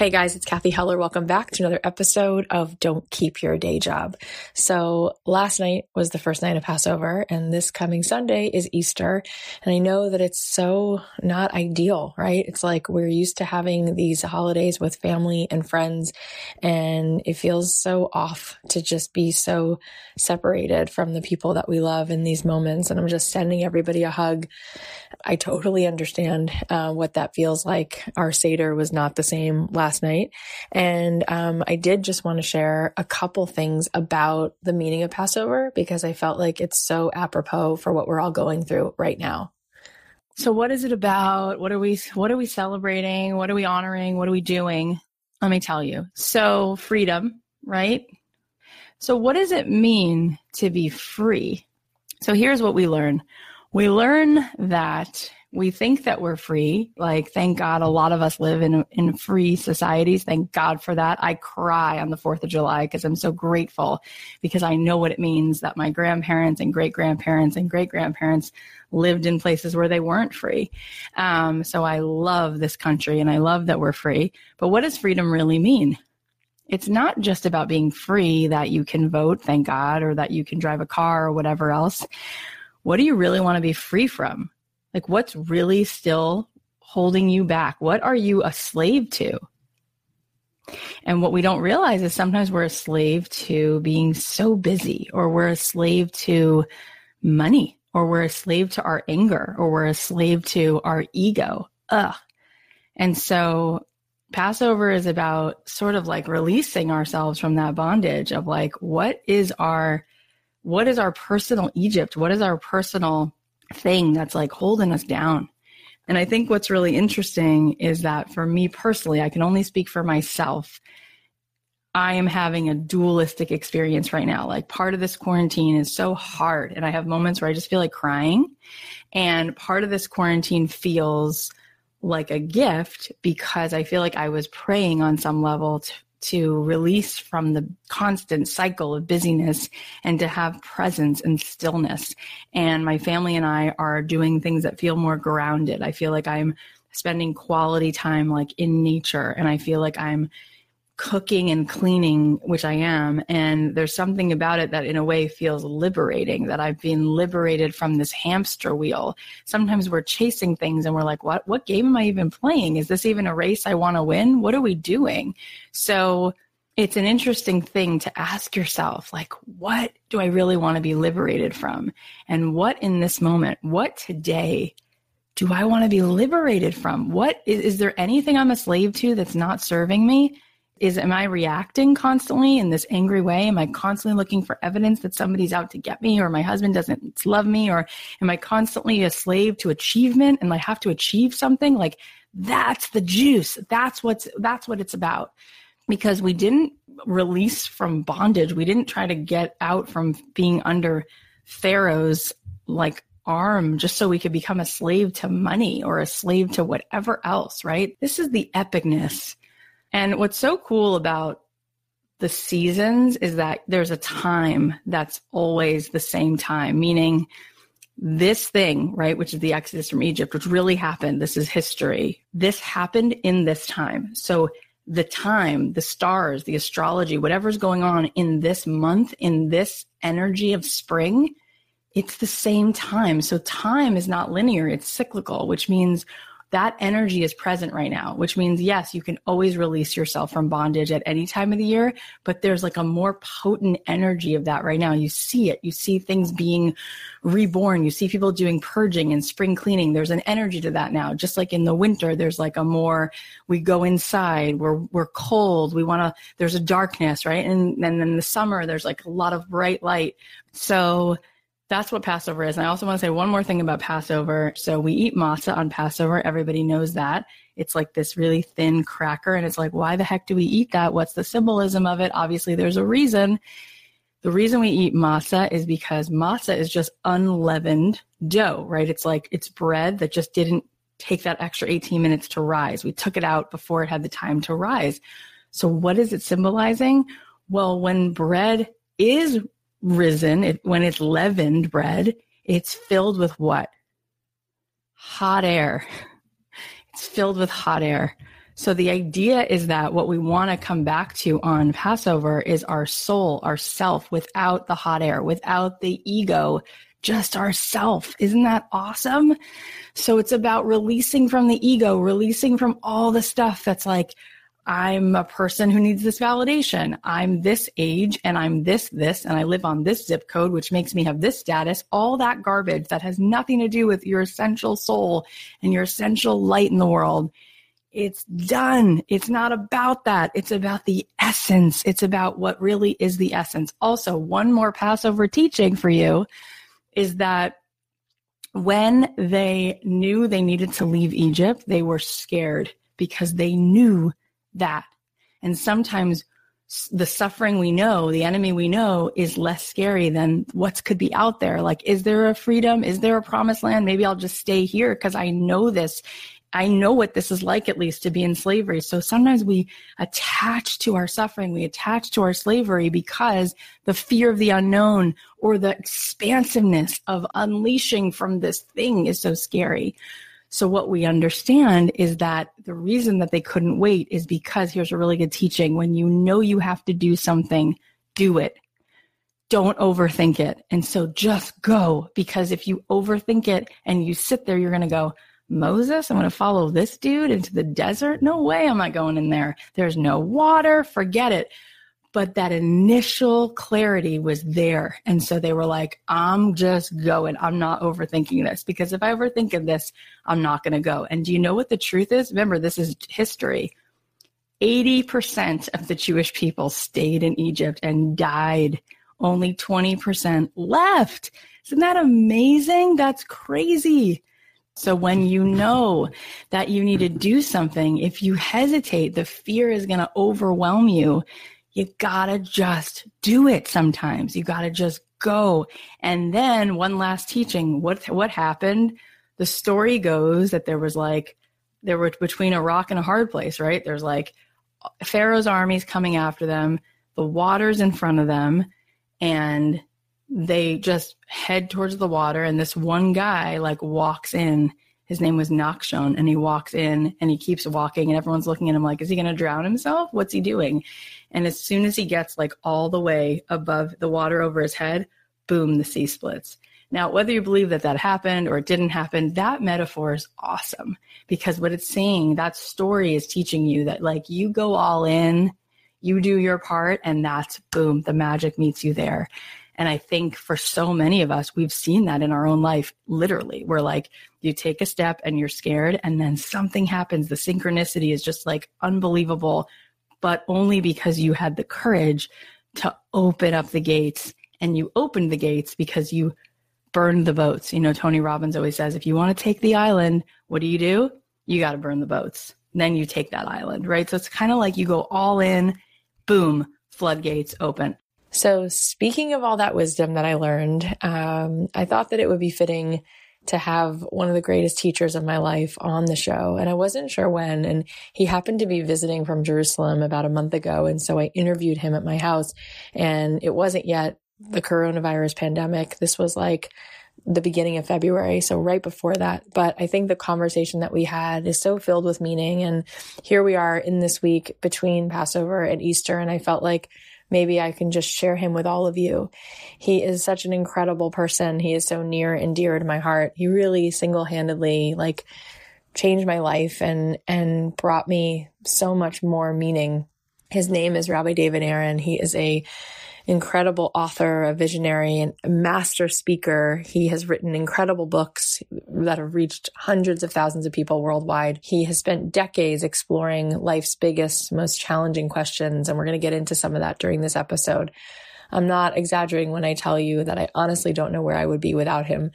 Hey guys, it's Kathy Heller. Welcome back to another episode of Don't Keep Your Day Job. So last night was the first night of Passover and this coming Sunday is Easter. And I know that it's so not ideal, right? It's like we're used to having these holidays with family and friends and it feels so off to just be so separated from the people that we love in these moments. And I'm just sending everybody a hug. I totally understand uh, what that feels like. Our Seder was not the same last last night. And um, I did just want to share a couple things about the meaning of Passover because I felt like it's so apropos for what we're all going through right now. So what is it about? What are we what are we celebrating? What are we honoring? What are we doing? Let me tell you. So freedom, right? So what does it mean to be free? So here's what we learn. We learn that we think that we're free. Like, thank God a lot of us live in, in free societies. Thank God for that. I cry on the 4th of July because I'm so grateful because I know what it means that my grandparents and great grandparents and great grandparents lived in places where they weren't free. Um, so I love this country and I love that we're free. But what does freedom really mean? It's not just about being free that you can vote, thank God, or that you can drive a car or whatever else. What do you really want to be free from? Like, what's really still holding you back? What are you a slave to? And what we don't realize is sometimes we're a slave to being so busy, or we're a slave to money, or we're a slave to our anger, or we're a slave to our ego. Ugh. And so Passover is about sort of like releasing ourselves from that bondage of like, what is our, what is our personal Egypt? What is our personal thing that's like holding us down. And I think what's really interesting is that for me personally, I can only speak for myself. I am having a dualistic experience right now. Like part of this quarantine is so hard and I have moments where I just feel like crying. And part of this quarantine feels like a gift because I feel like I was praying on some level to, to release from the constant cycle of busyness and to have presence and stillness. And my family and I are doing things that feel more grounded. I feel like I'm spending quality time like in nature and I feel like I'm cooking and cleaning, which I am. And there's something about it that, in a way, feels liberating that I've been liberated from this hamster wheel. Sometimes we're chasing things and we're like, what, what game am I even playing? Is this even a race I want to win? What are we doing? So, it's an interesting thing to ask yourself like what do i really want to be liberated from and what in this moment what today do i want to be liberated from what is, is there anything i'm a slave to that's not serving me is am I reacting constantly in this angry way? Am I constantly looking for evidence that somebody's out to get me or my husband doesn't love me? Or am I constantly a slave to achievement and I have to achieve something? Like that's the juice. That's what's, that's what it's about. Because we didn't release from bondage. We didn't try to get out from being under Pharaoh's like arm just so we could become a slave to money or a slave to whatever else, right? This is the epicness and what's so cool about the seasons is that there's a time that's always the same time, meaning this thing, right, which is the Exodus from Egypt, which really happened. This is history. This happened in this time. So the time, the stars, the astrology, whatever's going on in this month, in this energy of spring, it's the same time. So time is not linear, it's cyclical, which means that energy is present right now, which means, yes, you can always release yourself from bondage at any time of the year, but there's like a more potent energy of that right now. You see it. You see things being reborn. You see people doing purging and spring cleaning. There's an energy to that now. Just like in the winter, there's like a more, we go inside, we're, we're cold. We want to, there's a darkness, right? And, and then in the summer, there's like a lot of bright light. So that's what Passover is. And I also want to say one more thing about Passover. So we eat matzah on Passover. Everybody knows that. It's like this really thin cracker. And it's like, why the heck do we eat that? What's the symbolism of it? Obviously, there's a reason. The reason we eat matzah is because matzah is just unleavened dough, right? It's like it's bread that just didn't take that extra 18 minutes to rise. We took it out before it had the time to rise. So what is it symbolizing? Well, when bread is risen, it, when it's leavened bread, it's filled with what? Hot air. It's filled with hot air. So the idea is that what we want to come back to on Passover is our soul, our self without the hot air, without the ego, just ourself. Isn't that awesome? So it's about releasing from the ego, releasing from all the stuff that's like, I'm a person who needs this validation. I'm this age and I'm this, this, and I live on this zip code, which makes me have this status. All that garbage that has nothing to do with your essential soul and your essential light in the world. It's done. It's not about that. It's about the essence. It's about what really is the essence. Also, one more Passover teaching for you is that when they knew they needed to leave Egypt, they were scared because they knew that. And sometimes the suffering we know, the enemy we know is less scary than what could be out there. Like, is there a freedom? Is there a promised land? Maybe I'll just stay here because I know this. I know what this is like, at least to be in slavery. So sometimes we attach to our suffering, we attach to our slavery because the fear of the unknown or the expansiveness of unleashing from this thing is so scary. So what we understand is that the reason that they couldn't wait is because here's a really good teaching. When you know you have to do something, do it. Don't overthink it. And so just go because if you overthink it and you sit there, you're going to go, Moses, I'm going to follow this dude into the desert. No way I'm not going in there. There's no water. Forget it but that initial clarity was there. And so they were like, I'm just going. I'm not overthinking this because if I overthink of this, I'm not going to go. And do you know what the truth is? Remember, this is history. 80% of the Jewish people stayed in Egypt and died. Only 20% left. Isn't that amazing? That's crazy. So when you know that you need to do something, if you hesitate, the fear is going to overwhelm you you gotta just do it sometimes. You gotta just go. And then one last teaching. What what happened? The story goes that there was like there were between a rock and a hard place, right? There's like Pharaoh's armies coming after them, the water's in front of them, and they just head towards the water. And this one guy like walks in. His name was Nachshon, and he walks in and he keeps walking, and everyone's looking at him like, is he going to drown himself? What's he doing? And as soon as he gets like all the way above the water over his head, boom, the sea splits. Now, whether you believe that that happened or it didn't happen, that metaphor is awesome because what it's saying, that story is teaching you that like you go all in, you do your part, and that's boom, the magic meets you there. And I think for so many of us, we've seen that in our own life, literally, where like you take a step and you're scared, and then something happens. The synchronicity is just like unbelievable but only because you had the courage to open up the gates and you opened the gates because you burned the boats. You know, Tony Robbins always says, if you want to take the island, what do you do? You got to burn the boats. Then you take that island, right? So it's kind of like you go all in, boom, floodgates open. So, speaking of all that wisdom that I learned, um, I thought that it would be fitting to have one of the greatest teachers of my life on the show. And I wasn't sure when. And he happened to be visiting from Jerusalem about a month ago. And so I interviewed him at my house. And it wasn't yet the coronavirus pandemic. This was like the beginning of February. So right before that. But I think the conversation that we had is so filled with meaning. And here we are in this week between Passover and Easter. And I felt like maybe I can just share him with all of you. He is such an incredible person. He is so near and dear to my heart. He really single-handedly like changed my life and and brought me so much more meaning. His name is Rabbi David Aaron. He is a incredible author, a visionary, and a master speaker. He has written incredible books that have reached hundreds of thousands of people worldwide. He has spent decades exploring life's biggest, most challenging questions, and we're going to get into some of that during this episode. I'm not exaggerating when I tell you that I honestly don't know where I would be without him.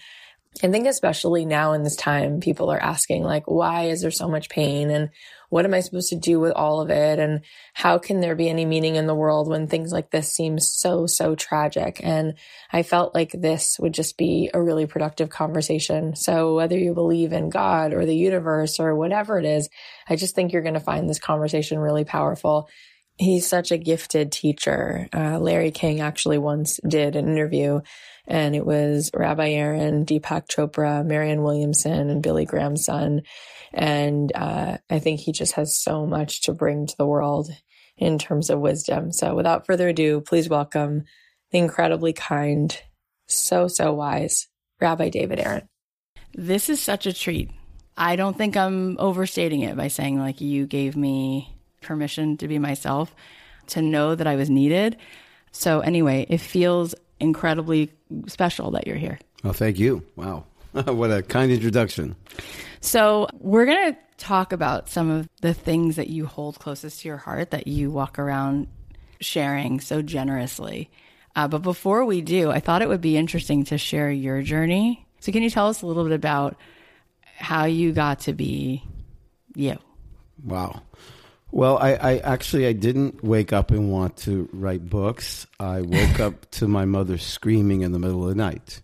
I think especially now in this time, people are asking like, why is there so much pain? And what am I supposed to do with all of it? And how can there be any meaning in the world when things like this seem so, so tragic? And I felt like this would just be a really productive conversation. So whether you believe in God or the universe or whatever it is, I just think you're going to find this conversation really powerful. He's such a gifted teacher. Uh, Larry King actually once did an interview and it was Rabbi Aaron, Deepak Chopra, Marianne Williamson, and Billy Graham's son. And uh, I think he just has so much to bring to the world in terms of wisdom. So without further ado, please welcome the incredibly kind, so, so wise Rabbi David Aaron. This is such a treat. I don't think I'm overstating it by saying, like, you gave me permission to be myself, to know that I was needed. So, anyway, it feels incredibly special that you're here. Oh, thank you. Wow. what a kind introduction. So, we're going to talk about some of the things that you hold closest to your heart that you walk around sharing so generously. Uh, but before we do, I thought it would be interesting to share your journey. So, can you tell us a little bit about how you got to be you? Wow. Well, I, I, actually I didn't wake up and want to write books. I woke up to my mother screaming in the middle of the night.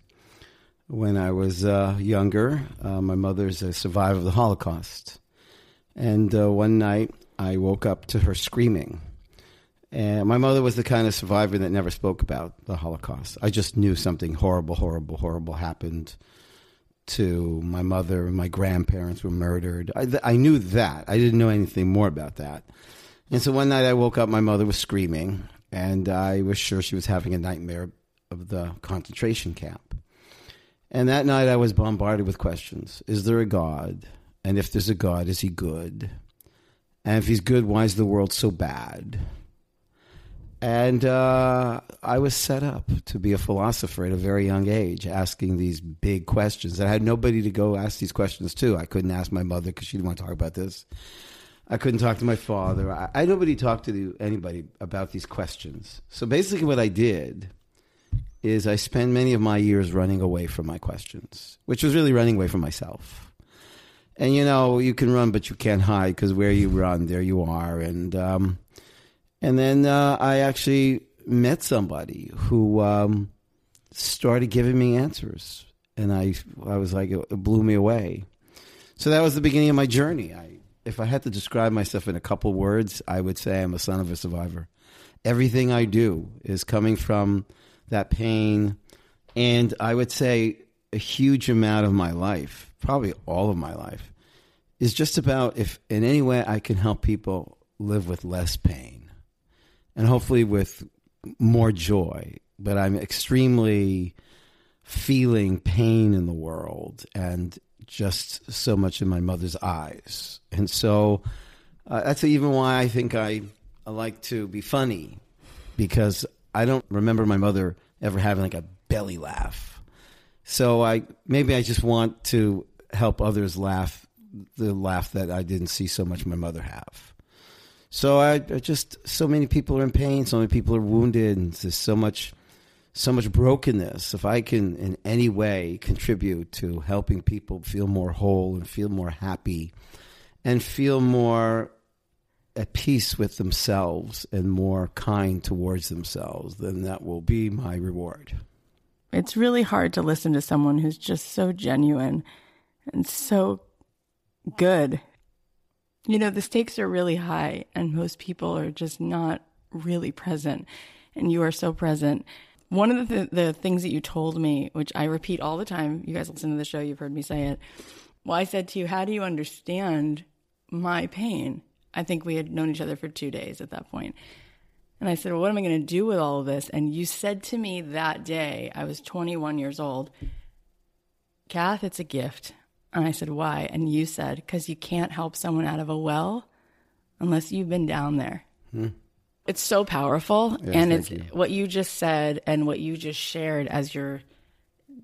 When I was uh, younger, uh, my mother's a survivor of the Holocaust, and uh, one night I woke up to her screaming. And my mother was the kind of survivor that never spoke about the Holocaust. I just knew something horrible, horrible, horrible happened to my mother and my grandparents were murdered. I, I knew that. I didn't know anything more about that. And so one night I woke up, my mother was screaming, and I was sure she was having a nightmare of the concentration camp. And that night I was bombarded with questions Is there a God? And if there's a God, is he good? And if he's good, why is the world so bad? And uh, I was set up to be a philosopher at a very young age, asking these big questions. I had nobody to go ask these questions to. I couldn't ask my mother because she didn't want to talk about this. I couldn't talk to my father. I, I nobody to talk to anybody about these questions. So basically, what I did is I spent many of my years running away from my questions, which was really running away from myself. And you know, you can run, but you can't hide because where you run, there you are. And um, And then uh, I actually met somebody who um, started giving me answers, and I I was like it blew me away. So that was the beginning of my journey. I if I had to describe myself in a couple words, I would say I'm a son of a survivor. Everything I do is coming from that pain, and I would say a huge amount of my life, probably all of my life, is just about if in any way I can help people live with less pain and hopefully with more joy. But I'm extremely feeling pain in the world and just so much in my mother's eyes. And so uh, that's even why I think I, I like to be funny because I don't remember my mother ever having like a belly laugh. So I maybe I just want to help others laugh the laugh that I didn't see so much my mother have. So I, I just so many people are in pain, so many people are wounded, and there's so much so much brokenness. If I can in any way contribute to helping people feel more whole and feel more happy and feel more at peace with themselves and more kind towards themselves, then that will be my reward. It's really hard to listen to someone who's just so genuine and so good. You know, the stakes are really high, and most people are just not really present. And you are so present. One of the, th- the things that you told me, which I repeat all the time, you guys listen to the show, you've heard me say it. Well, I said to you, How do you understand my pain? I think we had known each other for two days at that point. And I said, Well, what am I going to do with all of this? And you said to me that day, I was 21 years old, Kath, it's a gift. And I said, Why? And you said, Because you can't help someone out of a well unless you've been down there. Hmm. It's so powerful. Yes, and it's you. what you just said and what you just shared as you're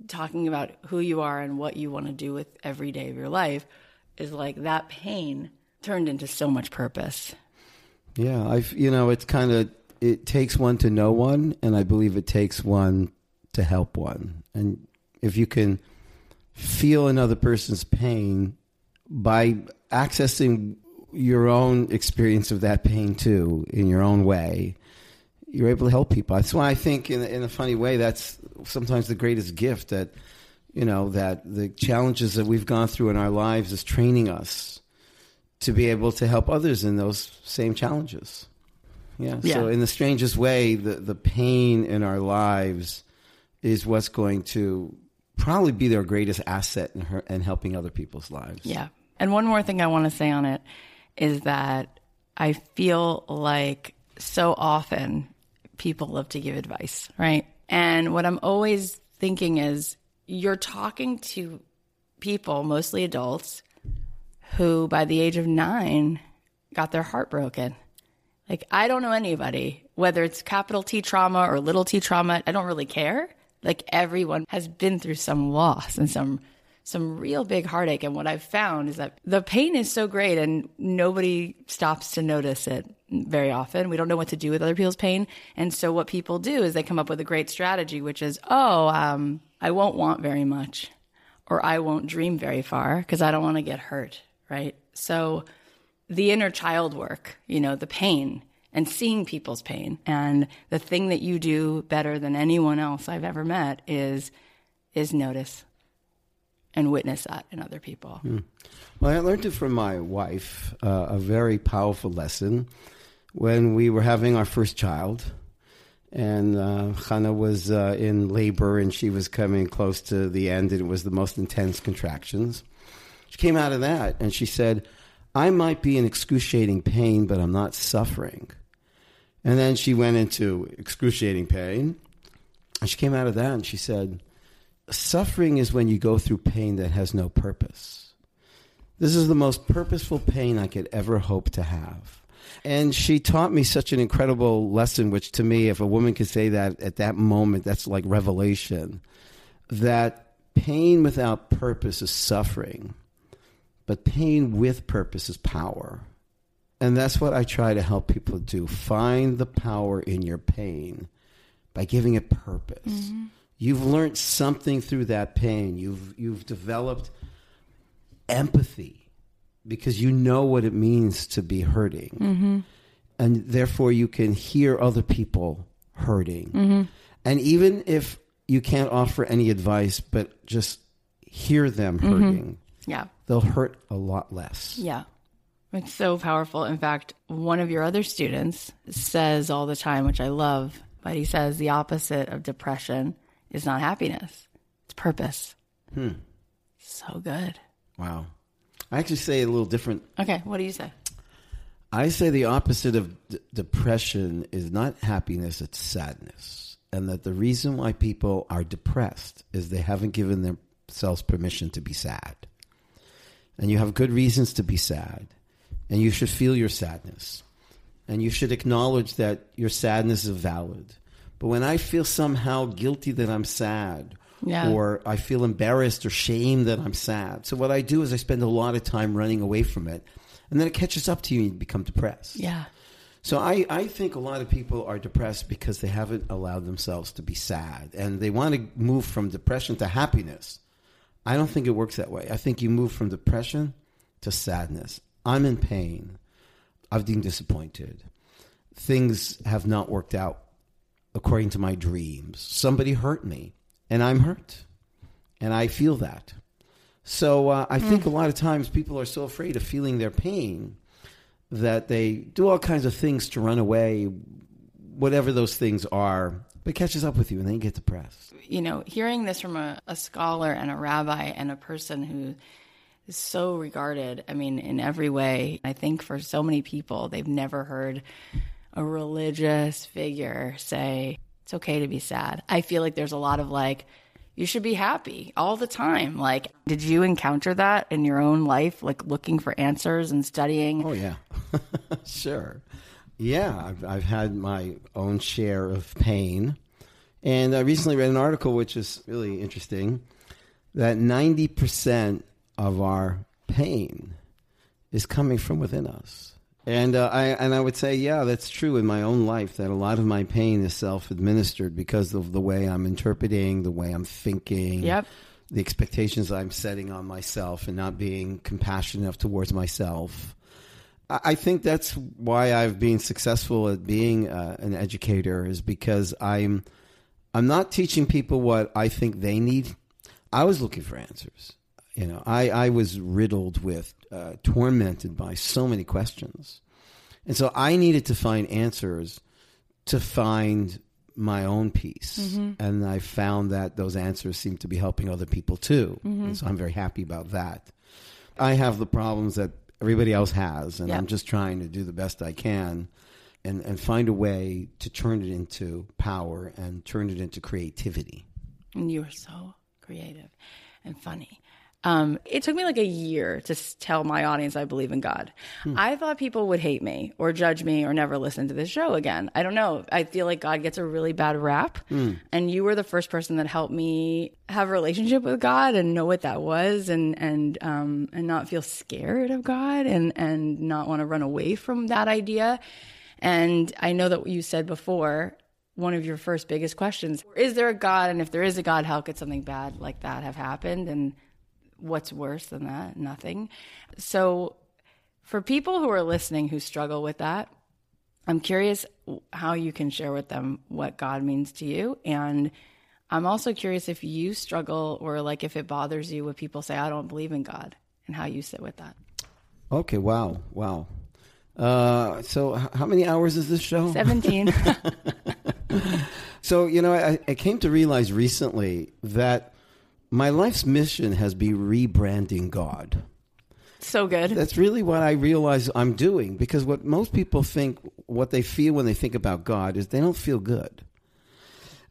talking about who you are and what you want to do with every day of your life is like that pain turned into so much purpose. Yeah, I've you know, it's kind of it takes one to know one and I believe it takes one to help one. And if you can feel another person's pain by accessing your own experience of that pain too in your own way. You're able to help people. That's why i think in, in a funny way that's sometimes the greatest gift that you know that the challenges that we've gone through in our lives is training us to be able to help others in those same challenges. Yeah, yeah. so in the strangest way the, the pain in our lives is what's going to probably be their greatest asset in, her, in helping other people's lives yeah and one more thing i want to say on it is that I feel like so often people love to give advice, right? And what I'm always thinking is you're talking to people, mostly adults, who by the age of nine got their heart broken. Like, I don't know anybody, whether it's capital T trauma or little t trauma, I don't really care. Like, everyone has been through some loss and some some real big heartache. And what I've found is that the pain is so great and nobody stops to notice it very often. We don't know what to do with other people's pain. And so what people do is they come up with a great strategy, which is, oh, um, I won't want very much or I won't dream very far because I don't want to get hurt. Right. So the inner child work, you know, the pain and seeing people's pain. And the thing that you do better than anyone else I've ever met is, is notice and witness that in other people. Mm. Well, I learned it from my wife, uh, a very powerful lesson when we were having our first child. And uh, Hannah was uh, in labor and she was coming close to the end, and it was the most intense contractions. She came out of that and she said, I might be in excruciating pain, but I'm not suffering. And then she went into excruciating pain. And she came out of that and she said, suffering is when you go through pain that has no purpose. This is the most purposeful pain I could ever hope to have. And she taught me such an incredible lesson, which to me, if a woman could say that at that moment, that's like revelation. That pain without purpose is suffering, but pain with purpose is power. And that's what I try to help people do. Find the power in your pain by giving it purpose. Mm-hmm. You've learned something through that pain. You've you've developed empathy because you know what it means to be hurting. Mm-hmm. and therefore you can hear other people hurting. Mm-hmm. And even if you can't offer any advice, but just hear them Mm-hmm. hurting, Yeah. they'll hurt a lot less. Yeah. It's so powerful. In fact, one of your other students says all the time, which I love, but he says the opposite of depression is not happiness, it's purpose. Hmm. So good. Wow. I actually say a little different. Okay. What do you say? I say the opposite of d- depression is not happiness, it's sadness. And that the reason why people are depressed is they haven't given themselves permission to be sad. And you have good reasons to be sad. And you should feel your sadness. And you should acknowledge that your sadness is valid. But when I feel somehow guilty that I'm sad, Yeah. or I feel embarrassed or shame that I'm sad. So what I do is I spend a lot of time running away from it. And then it catches up to you and you become depressed. Yeah. So I, I think a lot of people are depressed because they haven't allowed themselves to be sad. And they want to move from depression to happiness. I don't think it works that way. I think you move from depression to sadness. I'm in pain. I've been disappointed. Things have not worked out according to my dreams. Somebody hurt me, and I'm hurt. And I feel that. So uh, I think a lot of times people are so afraid of feeling their pain that they do all kinds of things to run away, whatever those things are. But it catches up with you, and then you get depressed. You know, hearing this from a, a scholar and a rabbi and a person who is so regarded, I mean, in every way, I think for so many people, they've never heard a religious figure say, it's okay to be sad. I feel like there's a lot of like, you should be happy all the time. Like, did you encounter that in your own life, like looking for answers and studying? Oh yeah, sure. Yeah, I've, I've had my own share of pain, and I recently read an article which is really interesting that ninety percent of our pain is coming from within us. And uh, I and I would say, yeah, that's true in my own life. That a lot of my pain is self-administered because of the way I'm interpreting, the way I'm thinking, Yep. the expectations I'm setting on myself, and not being compassionate enough towards myself. I think that's why I've been successful at being uh, an educator is because I'm I'm not teaching people what I think they need. I was looking for answers. You know, I, I was riddled with, uh, tormented by so many questions. And so I needed to find answers to find my own peace. And I found that those answers seem to be helping other people too. And so I'm very happy about that. I have the problems that everybody else has, and Yeah. I'm just trying to do the best I can and, and find a way to turn it into power and turn it into creativity. And you are so creative and funny. Um, it took me like a year to tell my audience I believe in God. I thought people would hate me or judge me or never listen to this show again. I don't know. I feel like God gets a really bad rap. And you were the first person that helped me have a relationship with God and know what that was and, and, um, and not feel scared of God and, and not want to run away from that idea. And I know that you said before, one of your first biggest questions is there a God? And if there is a God, how could something bad like that have happened? And what's worse than that? Nothing. So, for people who are listening who struggle with that, I'm curious how you can share with them what God means to you. And I'm also curious if you struggle or like if it bothers you when people say, I don't believe in God, and how you sit with that. Okay, wow, wow. Uh, so, how many hours is this show? 17. So, you know, I, I came to realize recently that my life's mission has been rebranding God. so good. That's really what I realize I'm doing because what most people think, what they feel when they think about God is they don't feel good.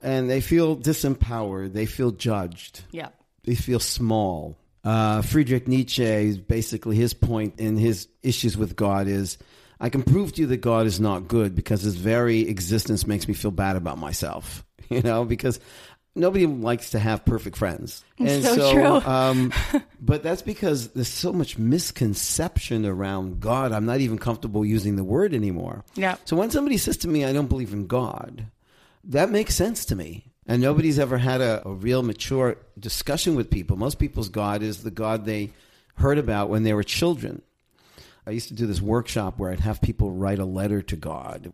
And they feel disempowered, they feel judged, Yeah. they feel small. Uh, Friedrich Nietzsche, basically his point in his issues with God is I can prove to you that God is not good because his very existence makes me feel bad about myself. You know, because nobody likes to have perfect friends. And so true. Um, but that's because there's so much misconception around God. I'm not even comfortable using the word anymore. Yeah. So when somebody says to me, I don't believe in God, that makes sense to me. And nobody's ever had a, a real mature discussion with people. Most people's God is the God they heard about when they were children. I used to do this workshop where I'd have people write a letter to God.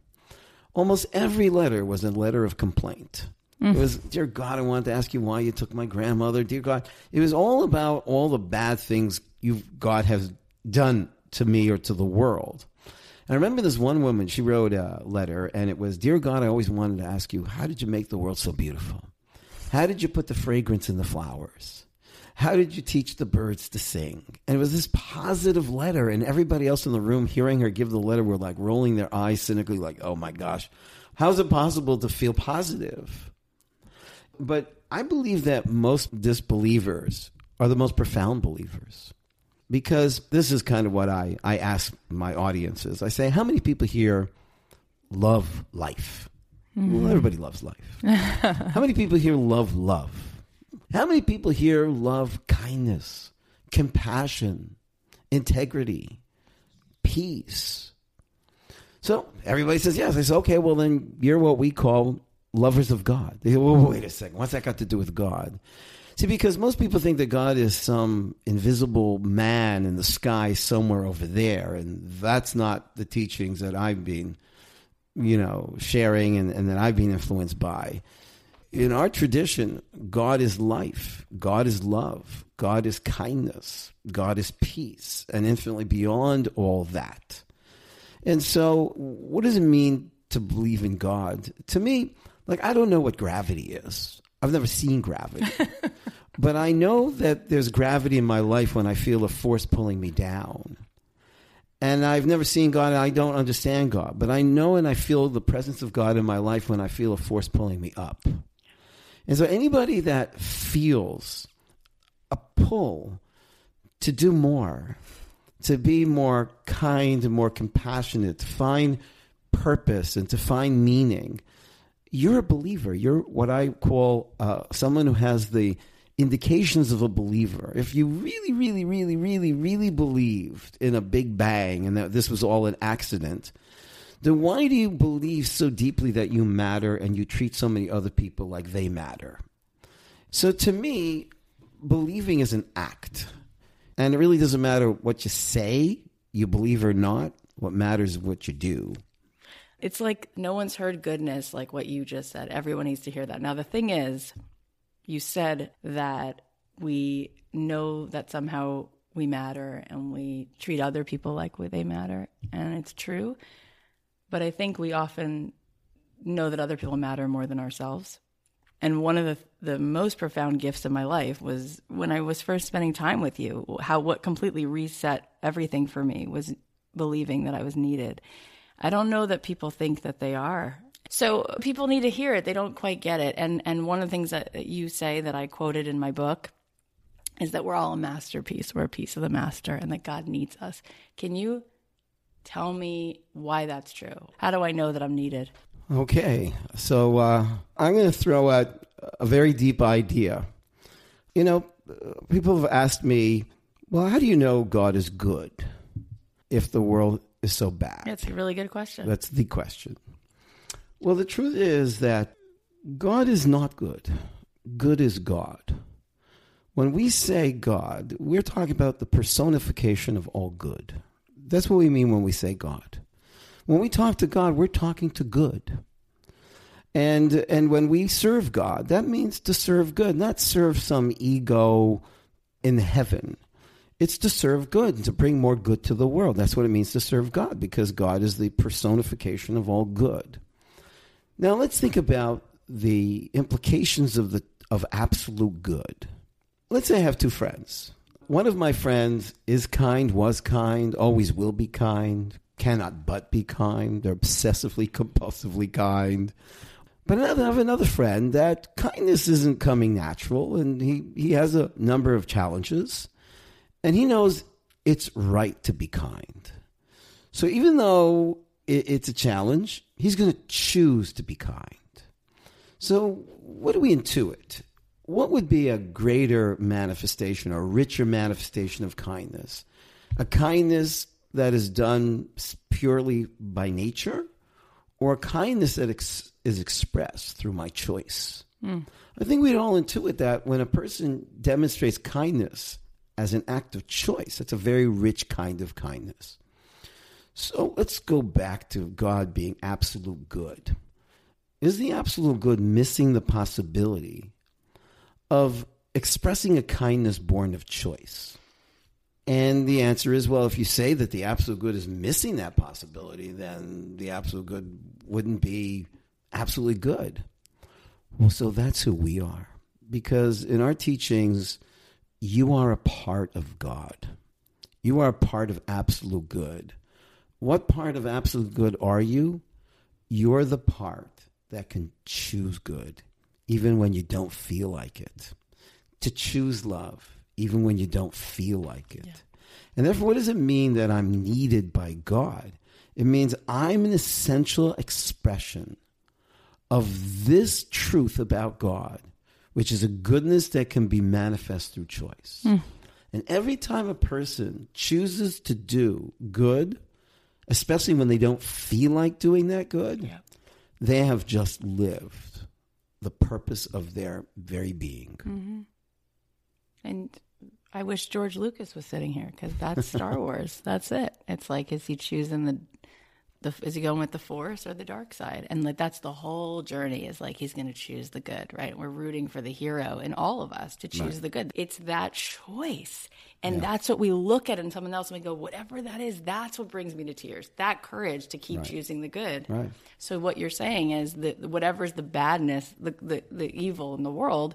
Almost every letter was a letter of complaint. It was, mm. Dear God, I wanted to ask you why you took my grandmother. Dear God, it was all about all the bad things you God has done to me or to the world. And I remember this one woman, she wrote a letter, and it was, Dear God, I always wanted to ask you, how did you make the world so beautiful? How did you put the fragrance in the flowers? How did you teach the birds to sing? And it was this positive letter, and everybody else in the room hearing her give the letter were like rolling their eyes cynically, like, oh my gosh, how's it possible to feel positive? But I believe that most disbelievers are the most profound believers. Because this is kind of what I, I ask my audiences. I say, how many people here love life? Well, hmm. everybody loves life. how many people here love love? How many people here love kindness, compassion, integrity, peace? So everybody says yes. I say, okay, well, then you're what we call lovers of God. They say, well, wait a second. What's that got to do with God? See, because most people think that God is some invisible man in the sky somewhere over there, and that's not the teachings that I've been, you know, sharing and, and that I've been influenced by. In our tradition, God is life, God is love, God is kindness, God is peace, and infinitely beyond all that. And so, what does it mean to believe in God? To me, like, I don't know what gravity is. I've never seen gravity. but I know that there's gravity in my life when I feel a force pulling me down. And I've never seen God and I don't understand God. But I know and I feel the presence of God in my life when I feel a force pulling me up. And so, anybody that feels a pull to do more, to be more kind and more compassionate, to find purpose and to find meaning, you're a believer. You're what I call uh, someone who has the indications of a believer. If you really, really, really, really, really believed in a big bang and that this was all an accident, then why do you believe so deeply that you matter and you treat so many other people like they matter? So to me, believing is an act. And it really doesn't matter what you say, you believe or not. What matters is what you do. It's like no one's heard goodness like what you just said. Everyone needs to hear that. Now, the thing is, you said that we know that somehow we matter and we treat other people like they matter. And it's true. But I think we often know that other people matter more than ourselves. And one of the the most profound gifts of my life was when I was first spending time with you. How what completely reset everything for me was believing that I was needed. I don't know that people think that they are. So people need to hear it. They don't quite get it. And and one of the things that you say that I quoted in my book is that we're all a masterpiece. We're a piece of the master and that God needs us. Can you tell me why that's true? How do I know that I'm needed? Okay, so uh, I'm going to throw out a very deep idea. You know, people have asked me, well, how do you know God is good if the world is so bad? That's a really good question. That's the question. Well, the truth is that God is not good. Good is God. When we say God, we're talking about the personification of all good. That's what we mean when we say God. When we talk to God, we're talking to good. And and when we serve God, that means to serve good, not serve some ego in heaven. It's to serve good and to bring more good to the world. That's what it means to serve God because God is the personification of all good. Now let's think about the implications of the of absolute good. Let's say I have two friends. One of my friends is kind, was kind, always will be kind, cannot but be kind. They're obsessively, compulsively kind. But I have another friend that kindness isn't coming natural, and he, he has a number of challenges, and he knows it's right to be kind. So even though it's a challenge, he's going to choose to be kind. So, what do we intuit? What would be a greater manifestation or a richer manifestation of kindness? A kindness that is done purely by nature, or a kindness that ex- is expressed through my choice? Mm. I think we'd all intuit that when a person demonstrates kindness as an act of choice, That's a very rich kind of kindness. So let's go back to God being absolute good. Is the absolute good missing the possibility of expressing a kindness born of choice? And the answer is well, if you say that the absolute good is missing that possibility, then the absolute good wouldn't be absolutely good. Well, so that's who we are. Because in our teachings, you are a part of God. You are a part of absolute good. What part of absolute good are you? You're the part that can choose good, even when you don't feel like it. To choose love, even when you don't feel like it. Yeah. And therefore, what does it mean that I'm needed by God? It means I'm an essential expression of this truth about God, which is a goodness that can be manifest through choice. Mm. And every time a person chooses to do good, especially when they don't feel like doing that good, yeah. they have just lived the purpose of their very being. Mm-hmm. And I wish George Lucas was sitting here because that's Star Wars. that's it. It's like, is he choosing the, the, is he going with the force or the dark side? And like, that's the whole journey is like, he's going to choose the good, right? We're rooting for the hero in all of us to choose right. the good. It's that choice. And yeah. that's what we look at in someone else and we go, whatever that is, that's what brings me to tears. That courage to keep right. choosing the good. Right. So what you're saying is that whatever's the badness, the, the, the evil in the world,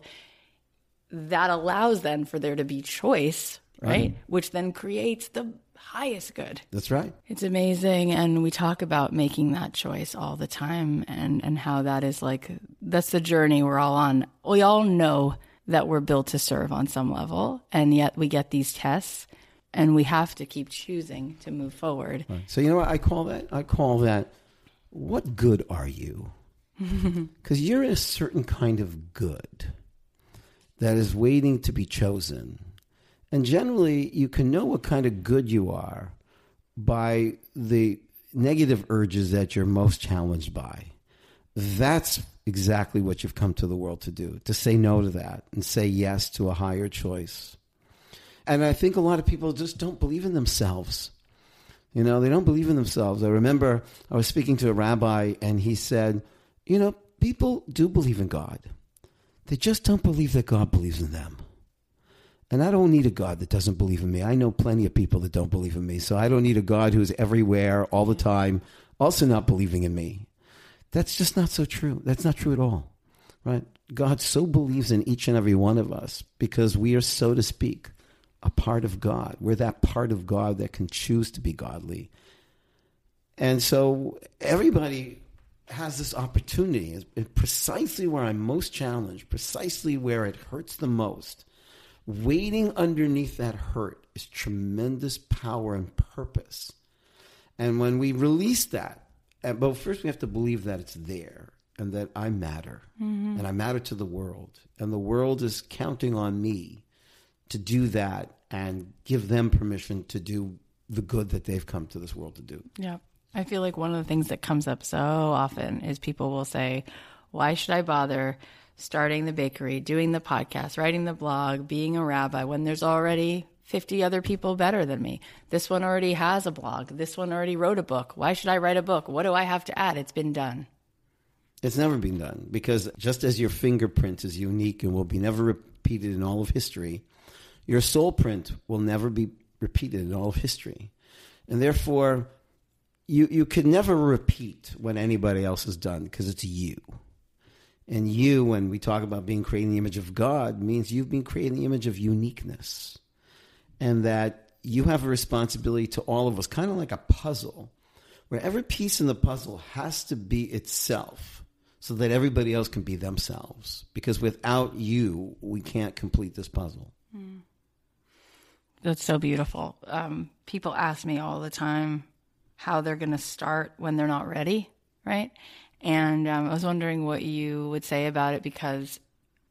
that allows then for there to be choice, right? Which then creates the highest good. That's right. It's amazing and we talk about making that choice all the time and and how that is like that's the journey we're all on. We all know that we're built to serve on some level and yet we get these tests and we have to keep choosing to move forward. Right. So you know what I call that? I call that what good are you? Cuz you're a certain kind of good that is waiting to be chosen. And generally, you can know what kind of good you are by the negative urges that you're most challenged by. That's exactly what you've come to the world to do to say no to that and say yes to a higher choice. And I think a lot of people just don't believe in themselves. You know, they don't believe in themselves. I remember I was speaking to a rabbi and he said, You know, people do believe in God. They just don't believe that God believes in them. And I don't need a God that doesn't believe in me. I know plenty of people that don't believe in me. So I don't need a God who's everywhere all the time, also not believing in me. That's just not so true. That's not true at all. Right? God so believes in each and every one of us because we are, so to speak, a part of God. We're that part of God that can choose to be godly. And so everybody has this opportunity, precisely where I'm most challenged, precisely where it hurts the most. Waiting underneath that hurt is tremendous power and purpose. And when we release that, but first we have to believe that it's there and that I matter mm-hmm. and I matter to the world. And the world is counting on me to do that and give them permission to do the good that they've come to this world to do. Yeah. I feel like one of the things that comes up so often is people will say, Why should I bother starting the bakery, doing the podcast, writing the blog, being a rabbi when there's already 50 other people better than me? This one already has a blog. This one already wrote a book. Why should I write a book? What do I have to add? It's been done. It's never been done because just as your fingerprint is unique and will be never repeated in all of history, your soul print will never be repeated in all of history. And therefore, you you can never repeat what anybody else has done because it's you. And you, when we talk about being created in the image of God, means you've been created in the image of uniqueness. And that you have a responsibility to all of us, kind of like a puzzle, where every piece in the puzzle has to be itself so that everybody else can be themselves. Because without you, we can't complete this puzzle. Mm. That's so beautiful. Um, people ask me all the time, how they're going to start when they're not ready, right? And um, I was wondering what you would say about it because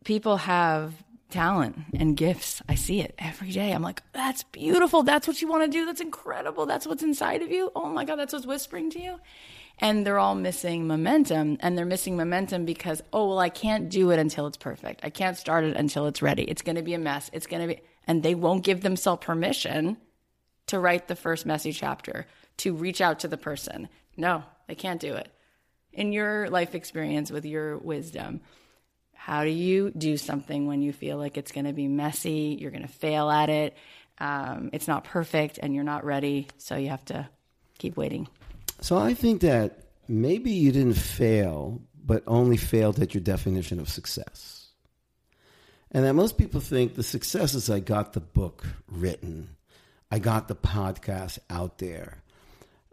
people have talent and gifts. I see it every day. I'm like, that's beautiful. That's what you want to do. That's incredible. That's what's inside of you. Oh my God, that's what's whispering to you. And they're all missing momentum. And they're missing momentum because, oh, well, I can't do it until it's perfect. I can't start it until it's ready. It's going to be a mess. It's going to be, and they won't give themselves permission to write the first messy chapter, to reach out to the person. No, they can't do it. In your life experience with your wisdom, how do you do something when you feel like it's going to be messy, you're going to fail at it, um, it's not perfect, and you're not ready, so you have to keep waiting? So I think that maybe you didn't fail, but only failed at your definition of success. And that most people think the success is I got the book written, I got the podcast out there.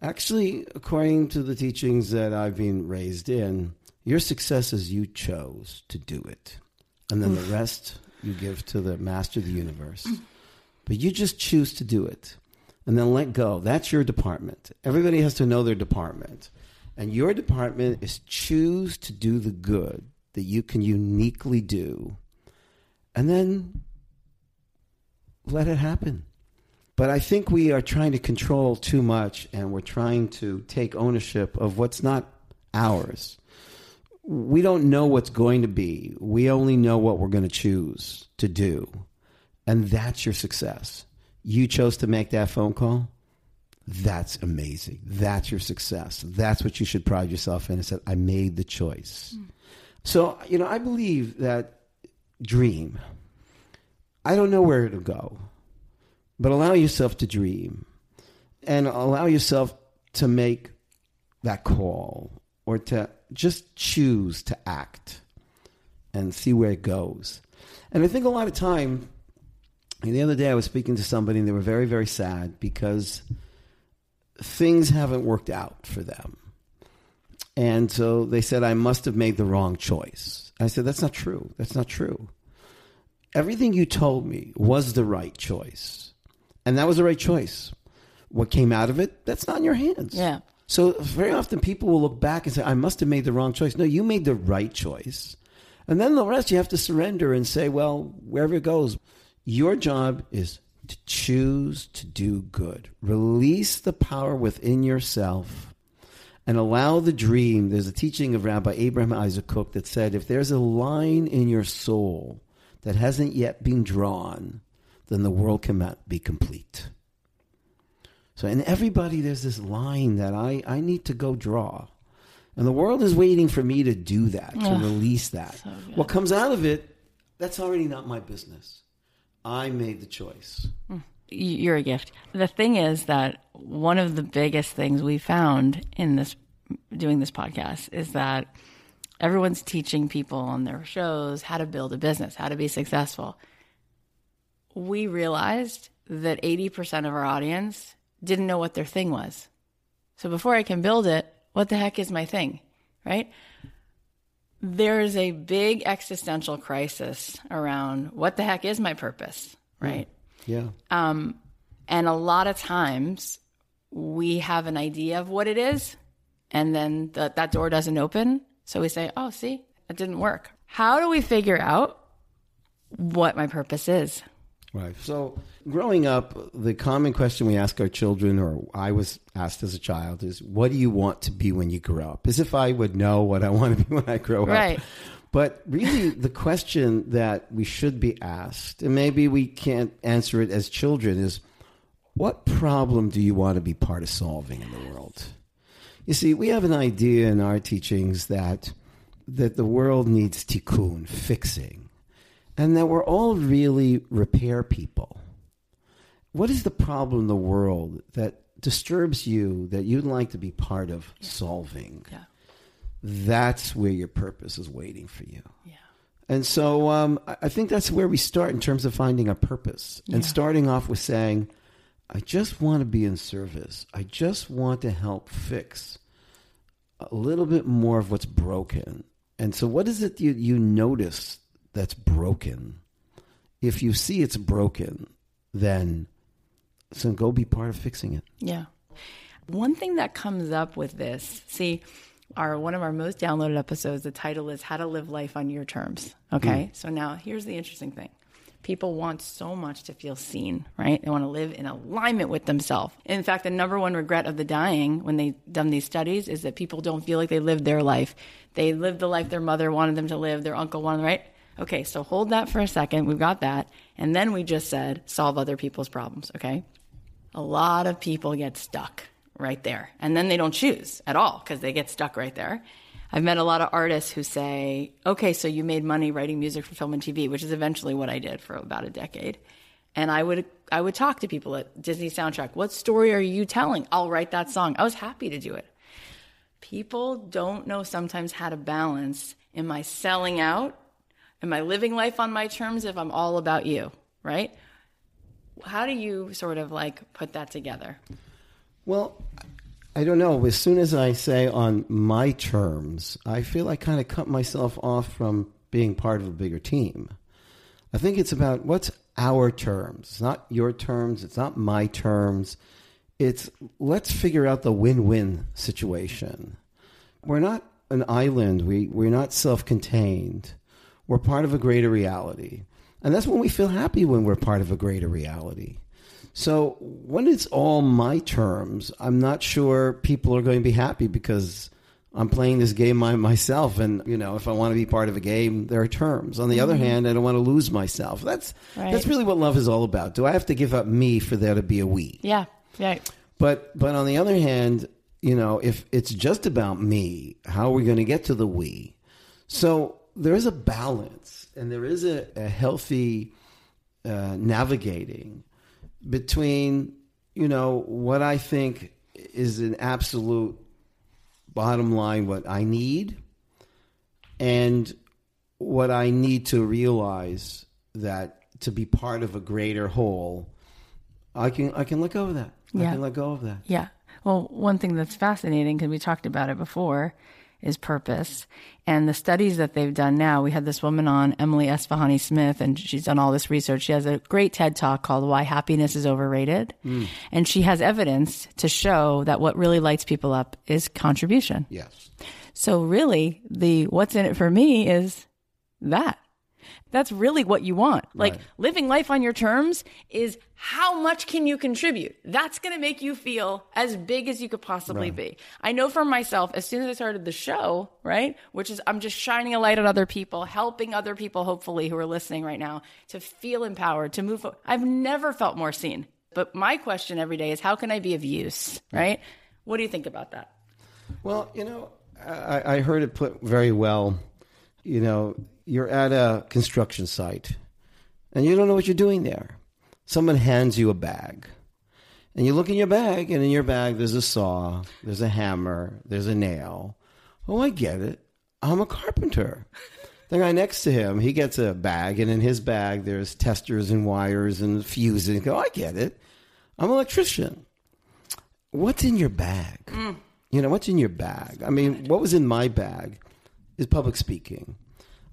Actually, according to the teachings that I've been raised in, your success is you chose to do it. And then the rest you give to the master of the universe. But you just choose to do it. And then let go. That's your department. Everybody has to know their department. And your department is choose to do the good that you can uniquely do. And then let it happen. But I think we are trying to control too much and we're trying to take ownership of what's not ours. We don't know what's going to be. We only know what we're going to choose to do. And that's your success. You chose to make that phone call. That's amazing. That's your success. That's what you should pride yourself in and said, I made the choice. Mm. So, you know, I believe that dream. I don't know where it'll go, but allow yourself to dream and allow yourself to make that call or to just choose to act and see where it goes. And I think a lot of time, the other day I was speaking to somebody and they were very, very sad because things haven't worked out for them. And so they said, I must have made the wrong choice. I said, That's not true. That's not true. Everything you told me was the right choice. And that was the right choice. What came out of it, that's not in your hands. Yeah. So very often people will look back and say, I must have made the wrong choice. No, you made the right choice. And then the rest you have to surrender and say, well, wherever it goes, your job is to choose to do good. Release the power within yourself and allow the dream. There's a teaching of Rabbi Abraham Isaac Kook that said if there's a line in your soul that hasn't yet been drawn, then the world cannot be complete. So, in everybody, there's this line that I, I need to go draw. And the world is waiting for me to do that, to release that. So what comes out of it, that's already not my business. I made the choice. Mm. You're a gift. The thing is that one of the biggest things we found in this doing this podcast is that everyone's teaching people on their shows how to build a business, how to be successful. We realized that 80% of our audience didn't know what their thing was. So before I can build it, what the heck is my thing? Right? there is a big existential crisis around what the heck is my purpose, right? Yeah. Um, and a lot of times we have an idea of what it is, and then the, that door doesn't open. So we say, oh, see, it didn't work. How do we figure out what my purpose is? Right. So, growing up, the common question we ask our children, or I was asked as a child, is what do you want to be when you grow up? As if I would know what I want to be when I grow up. right. up. But really, the question that we should be asked, and maybe we can't answer it as children, is what problem do you want to be part of solving in the world? You see, we have an idea in our teachings that that the world needs tikkun, fixing and that we're all really repair people. What is the problem in the world that disturbs you that you'd like to be part of yeah. solving? Yeah. That's where your purpose is waiting for you. Yeah. And so um, I think that's where we start in terms of finding a purpose and starting off with saying, I just want to be in service. I just want to help fix a little bit more of what's broken. And so, what is it you, you notice that's broken, if you see it's broken, then so go be part of fixing it. Yeah. One thing that comes up with this, see, our one of our most downloaded episodes, the title is How to Live Life on Your Terms. Okay. Mm. So now here's the interesting thing. People want so much to feel seen, right? They want to live in alignment with themselves. In fact, the number one regret of the dying when they've done these studies is that people don't feel like they lived their life. They lived the life their mother wanted them to live, their uncle wanted, right? Okay, so hold that for a second. We've got that. And then we just said solve other people's problems, okay? a lot of people get stuck right there. And then they don't choose at all because they get stuck right there. I've met a lot of artists who say, okay, so you made money writing music for film and TV, which is eventually what I did for about a decade. And I would I would talk to people at Disney Soundtrack. What story are you telling? I'll write that song. I was happy to do it. People don't know sometimes how to balance. Am I selling out? Am I living life on my terms if I'm all about you? Right? How do you sort of like put that together? Well, I don't know. As soon as I say on my terms, I feel I kind of cut myself off from being part of a bigger team. I think it's about what's our terms. It's not your terms. It's not my terms. It's let's figure out the win win situation. We're not an island, we, we're not self contained. We're part of a greater reality. And that's when we feel happy when we're part of a greater reality. So when it's all my terms, I'm not sure people are going to be happy because I'm playing this game my, myself. And, you know, if I want to be part of a game, there are terms. On the mm-hmm. other hand, I don't want to lose myself. That's, right. that's really what love is all about. Do I have to give up me for there to be a we? Yeah. Yeah. But, but on the other hand, you know, if it's just about me, how are we going to get to the we? So there is a balance and there is a, a healthy uh, navigating between you know what I think is an absolute bottom line what I need and what I need to realize that to be part of a greater whole I can I can let go of that. Yeah. I can let go of that. Yeah. Well, one thing that's fascinating because we talked about it before is purpose. And the studies that they've done now, we had this woman on, Emily Esfahani Smith, and she's done all this research. She has a great TED talk called Why Happiness is Overrated. Mm. And she has evidence to show that what really lights people up is contribution. Yes. So really, the what's in it for me is that. That's really what you want. Like right. living life on your terms is how much can you contribute? That's going to make you feel as big as you could possibly right. be. I know for myself, as soon as I started the show, right, which is I'm just shining a light on other people, helping other people, hopefully, who are listening right now to feel empowered, to move forward. I've never felt more seen. But my question every day is how can I be of use, right? What do you think about that? Well, you know, I, I heard it put very well. You know, you're at a construction site and you don't know what you're doing there. Someone hands you a bag. And you look in your bag, and in your bag, there's a saw, there's a hammer, there's a nail. Oh, I get it. I'm a carpenter. The guy next to him, he gets a bag, and in his bag, there's testers and wires and fuses. go, I get it. I'm an electrician. What's in your bag? Mm. You know, what's in your bag? I mean, what was in my bag is public speaking.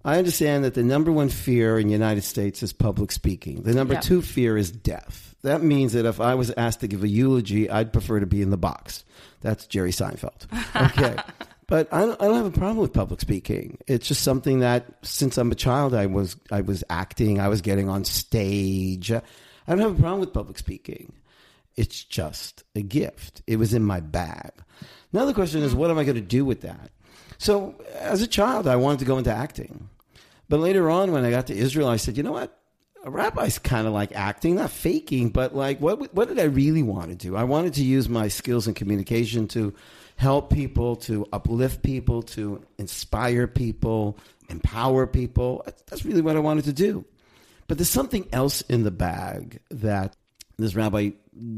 I understand that the number one fear in the United States is public speaking. The number two fear is death. That means that if I was asked to give a eulogy, I'd prefer to be in the box. That's Jerry Seinfeld. Okay. but I don't, I don't have a problem with public speaking. It's just something that since I'm a child, I was, I was acting, I was getting on stage. I don't have a problem with public speaking. It's just a gift. It was in my bag. Now the question is, what am I going to do with that? So as a child, I wanted to go into acting. But later on, when I got to Israel, I said, you know what? A rabbi's kind of like acting, not faking, but like, what, what did I really want to do? I wanted to use my skills in communication to help people, to uplift people, to inspire people, empower people. That's really what I wanted to do. But there's something else in the bag that this rabbi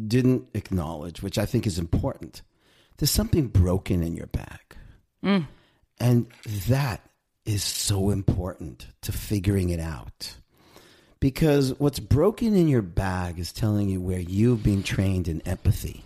didn't acknowledge, which I think is important. There's something broken in your bag. Mm. And that is so important to figuring it out. Because what's broken in your bag is telling you where you've been trained in empathy.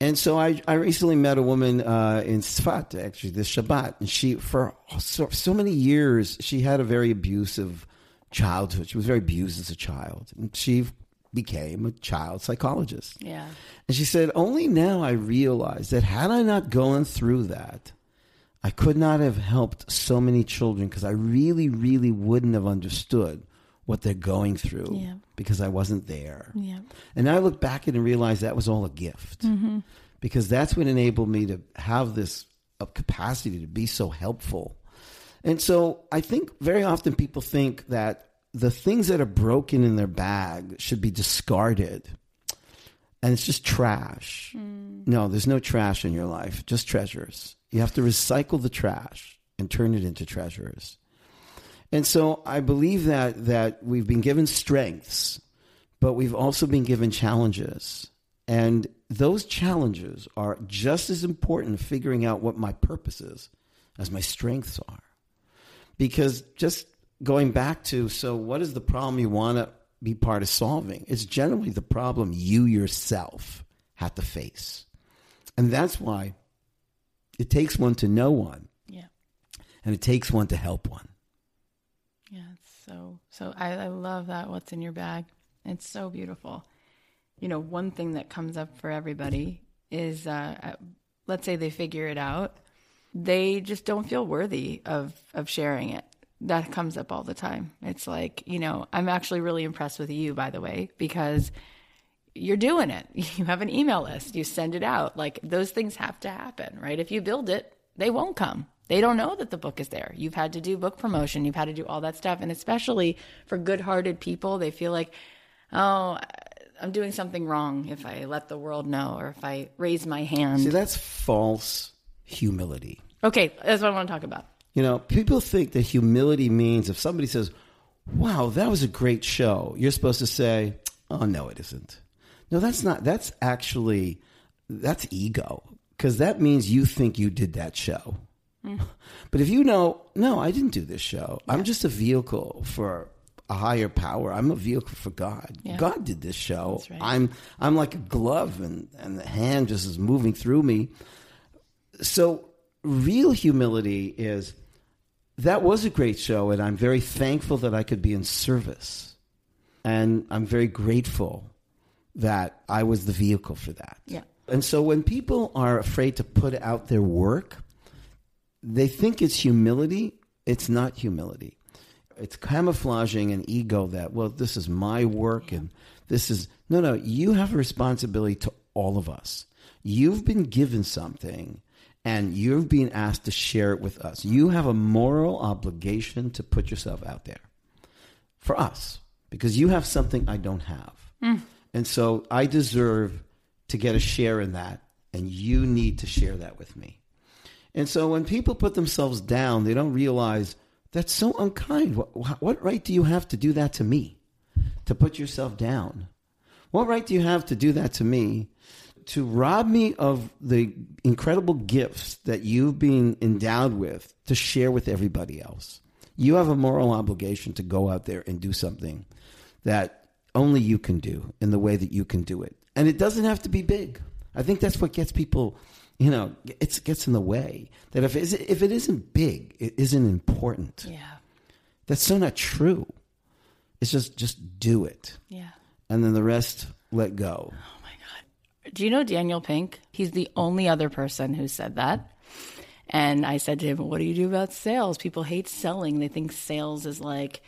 And so I, I recently met a woman uh, in Sfat, actually, this Shabbat. And she, for so, so many years, she had a very abusive childhood. She was very abused as a child. And she became a child psychologist. Yeah. And she said, Only now I realize that had I not gone through that, I could not have helped so many children because I really, really wouldn't have understood what they're going through yeah. because I wasn't there. Yeah. And I look back at and realize that was all a gift mm-hmm. because that's what enabled me to have this uh, capacity to be so helpful. And so I think very often people think that the things that are broken in their bag should be discarded. and it's just trash. No, there's no trash in your life, just treasures. You have to recycle the trash and turn it into treasures. And so I believe that that we've been given strengths, but we've also been given challenges. And those challenges are just as important figuring out what my purpose is as my strengths are. Because just going back to so what is the problem you want to be part of solving? It's generally the problem you yourself have to face. And that's why it takes one to know one. Yeah. And it takes one to help one. Yeah, it's so so I, I love that what's in your bag. It's so beautiful. You know, one thing that comes up for everybody is uh, uh, let's say they figure it out, they just don't feel worthy of of sharing it. That comes up all the time. It's like, you know, I'm actually really impressed with you by the way because you're doing it. You have an email list, you send it out. Like those things have to happen, right? If you build it, they won't come. They don't know that the book is there. You've had to do book promotion, you've had to do all that stuff. And especially for good hearted people, they feel like, oh, I'm doing something wrong if I let the world know or if I raise my hand. See, that's false humility. Okay, that's what I want to talk about. You know, people think that humility means if somebody says, wow, that was a great show, you're supposed to say, oh, no, it isn't. No, that's not. That's actually, that's ego because that means you think you did that show. Mm. But if you know, no, I didn't do this show. I'm just a vehicle for a higher power. I'm a vehicle for God. Yeah. God did this show. Right. I'm I'm like a glove and, and the hand just is moving through me. So real humility is that was a great show and I'm very thankful that I could be in service. And I'm very grateful that I was the vehicle for that. Yeah. And so when people are afraid to put out their work, they think it's humility. It's not humility. It's camouflaging an ego that, well, this is my work and this is. No, no, you have a responsibility to all of us. You've been given something and you're being asked to share it with us. You have a moral obligation to put yourself out there for us because you have something I don't have. Mm. And so I deserve to get a share in that, and you need to share that with me. And so when people put themselves down, they don't realize that's so unkind. What, what right do you have to do that to me? To put yourself down? What right do you have to do that to me? To rob me of the incredible gifts that you've been endowed with to share with everybody else. You have a moral obligation to go out there and do something that only you can do in the way that you can do it. And it doesn't have to be big. I think that's what gets people, you know, it gets in the way. That if it, if it isn't big, it isn't important. Yeah. That's so not true. It's just just do it, Yeah. and then the rest let go. Oh my God. Do you know Daniel Pink? He's the only other person who said that. And I said to him, What do you do about sales? People hate selling. They think sales is like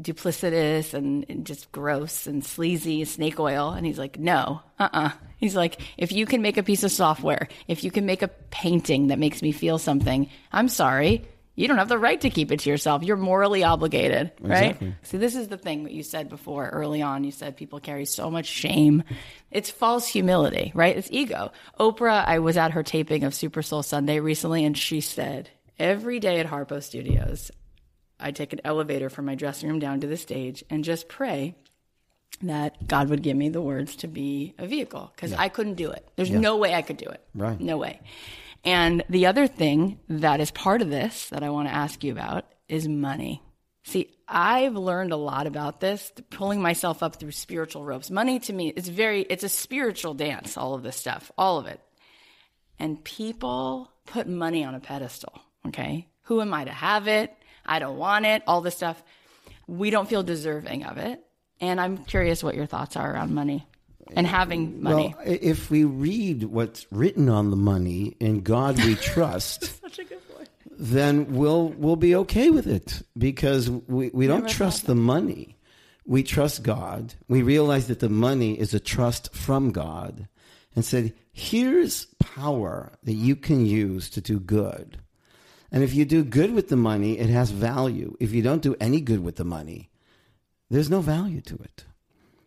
duplicitous and, and just gross and sleazy, snake oil. And he's like, No, uh uh He's like, If you can make a piece of software, if you can make a painting that makes me feel something, I'm sorry. You don't have the right to keep it to yourself. You're morally obligated, right? Exactly. See, this is the thing that you said before early on. You said people carry so much shame. It's false humility, right? It's ego. Oprah, I was at her taping of Super Soul Sunday recently, and she said, Every day at Harpo Studios, I take an elevator from my dressing room down to the stage and just pray that God would give me the words to be a vehicle because I couldn't do it. There's no way I could do it. Right. No way. And the other thing that is part of this that I want to ask you about is money. See, I've learned a lot about this, pulling myself up through spiritual ropes. Money to me, it's very, it's a spiritual dance, all of this stuff, all of it. And people put money on a pedestal, okay? Who am I to have it? I don't want it, all this stuff. We don't feel deserving of it. And I'm curious what your thoughts are around money and having money. Well, if we read what's written on the money, in God we trust, Such a good point. then we'll we'll be okay with it because we, we don't trust the money. We trust God. We realize that the money is a trust from God and said, here's power that you can use to do good. And if you do good with the money, it has value. If you don't do any good with the money, there's no value to it.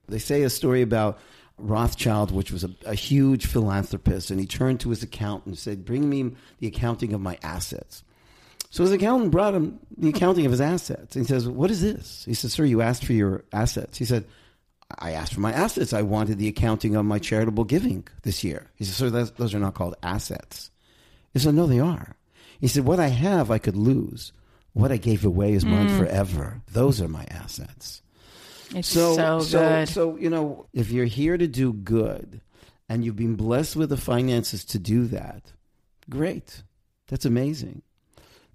They say a story about Rothschild, which was a, a huge philanthropist, and he turned to his accountant and said, Bring me the accounting of my assets. So his accountant brought him the accounting of his assets. And he says, What is this? He says, Sir, you asked for your assets. He said, I asked for my assets. I wanted the accounting of my charitable giving this year. He says, Sir, those are not called assets. He said, No, they are. He said, What I have, I could lose. What I gave away is mine mm. forever. Those are my assets. It's so, so, so good. So, you know, if you're here to do good and you've been blessed with the finances to do that, great. That's amazing.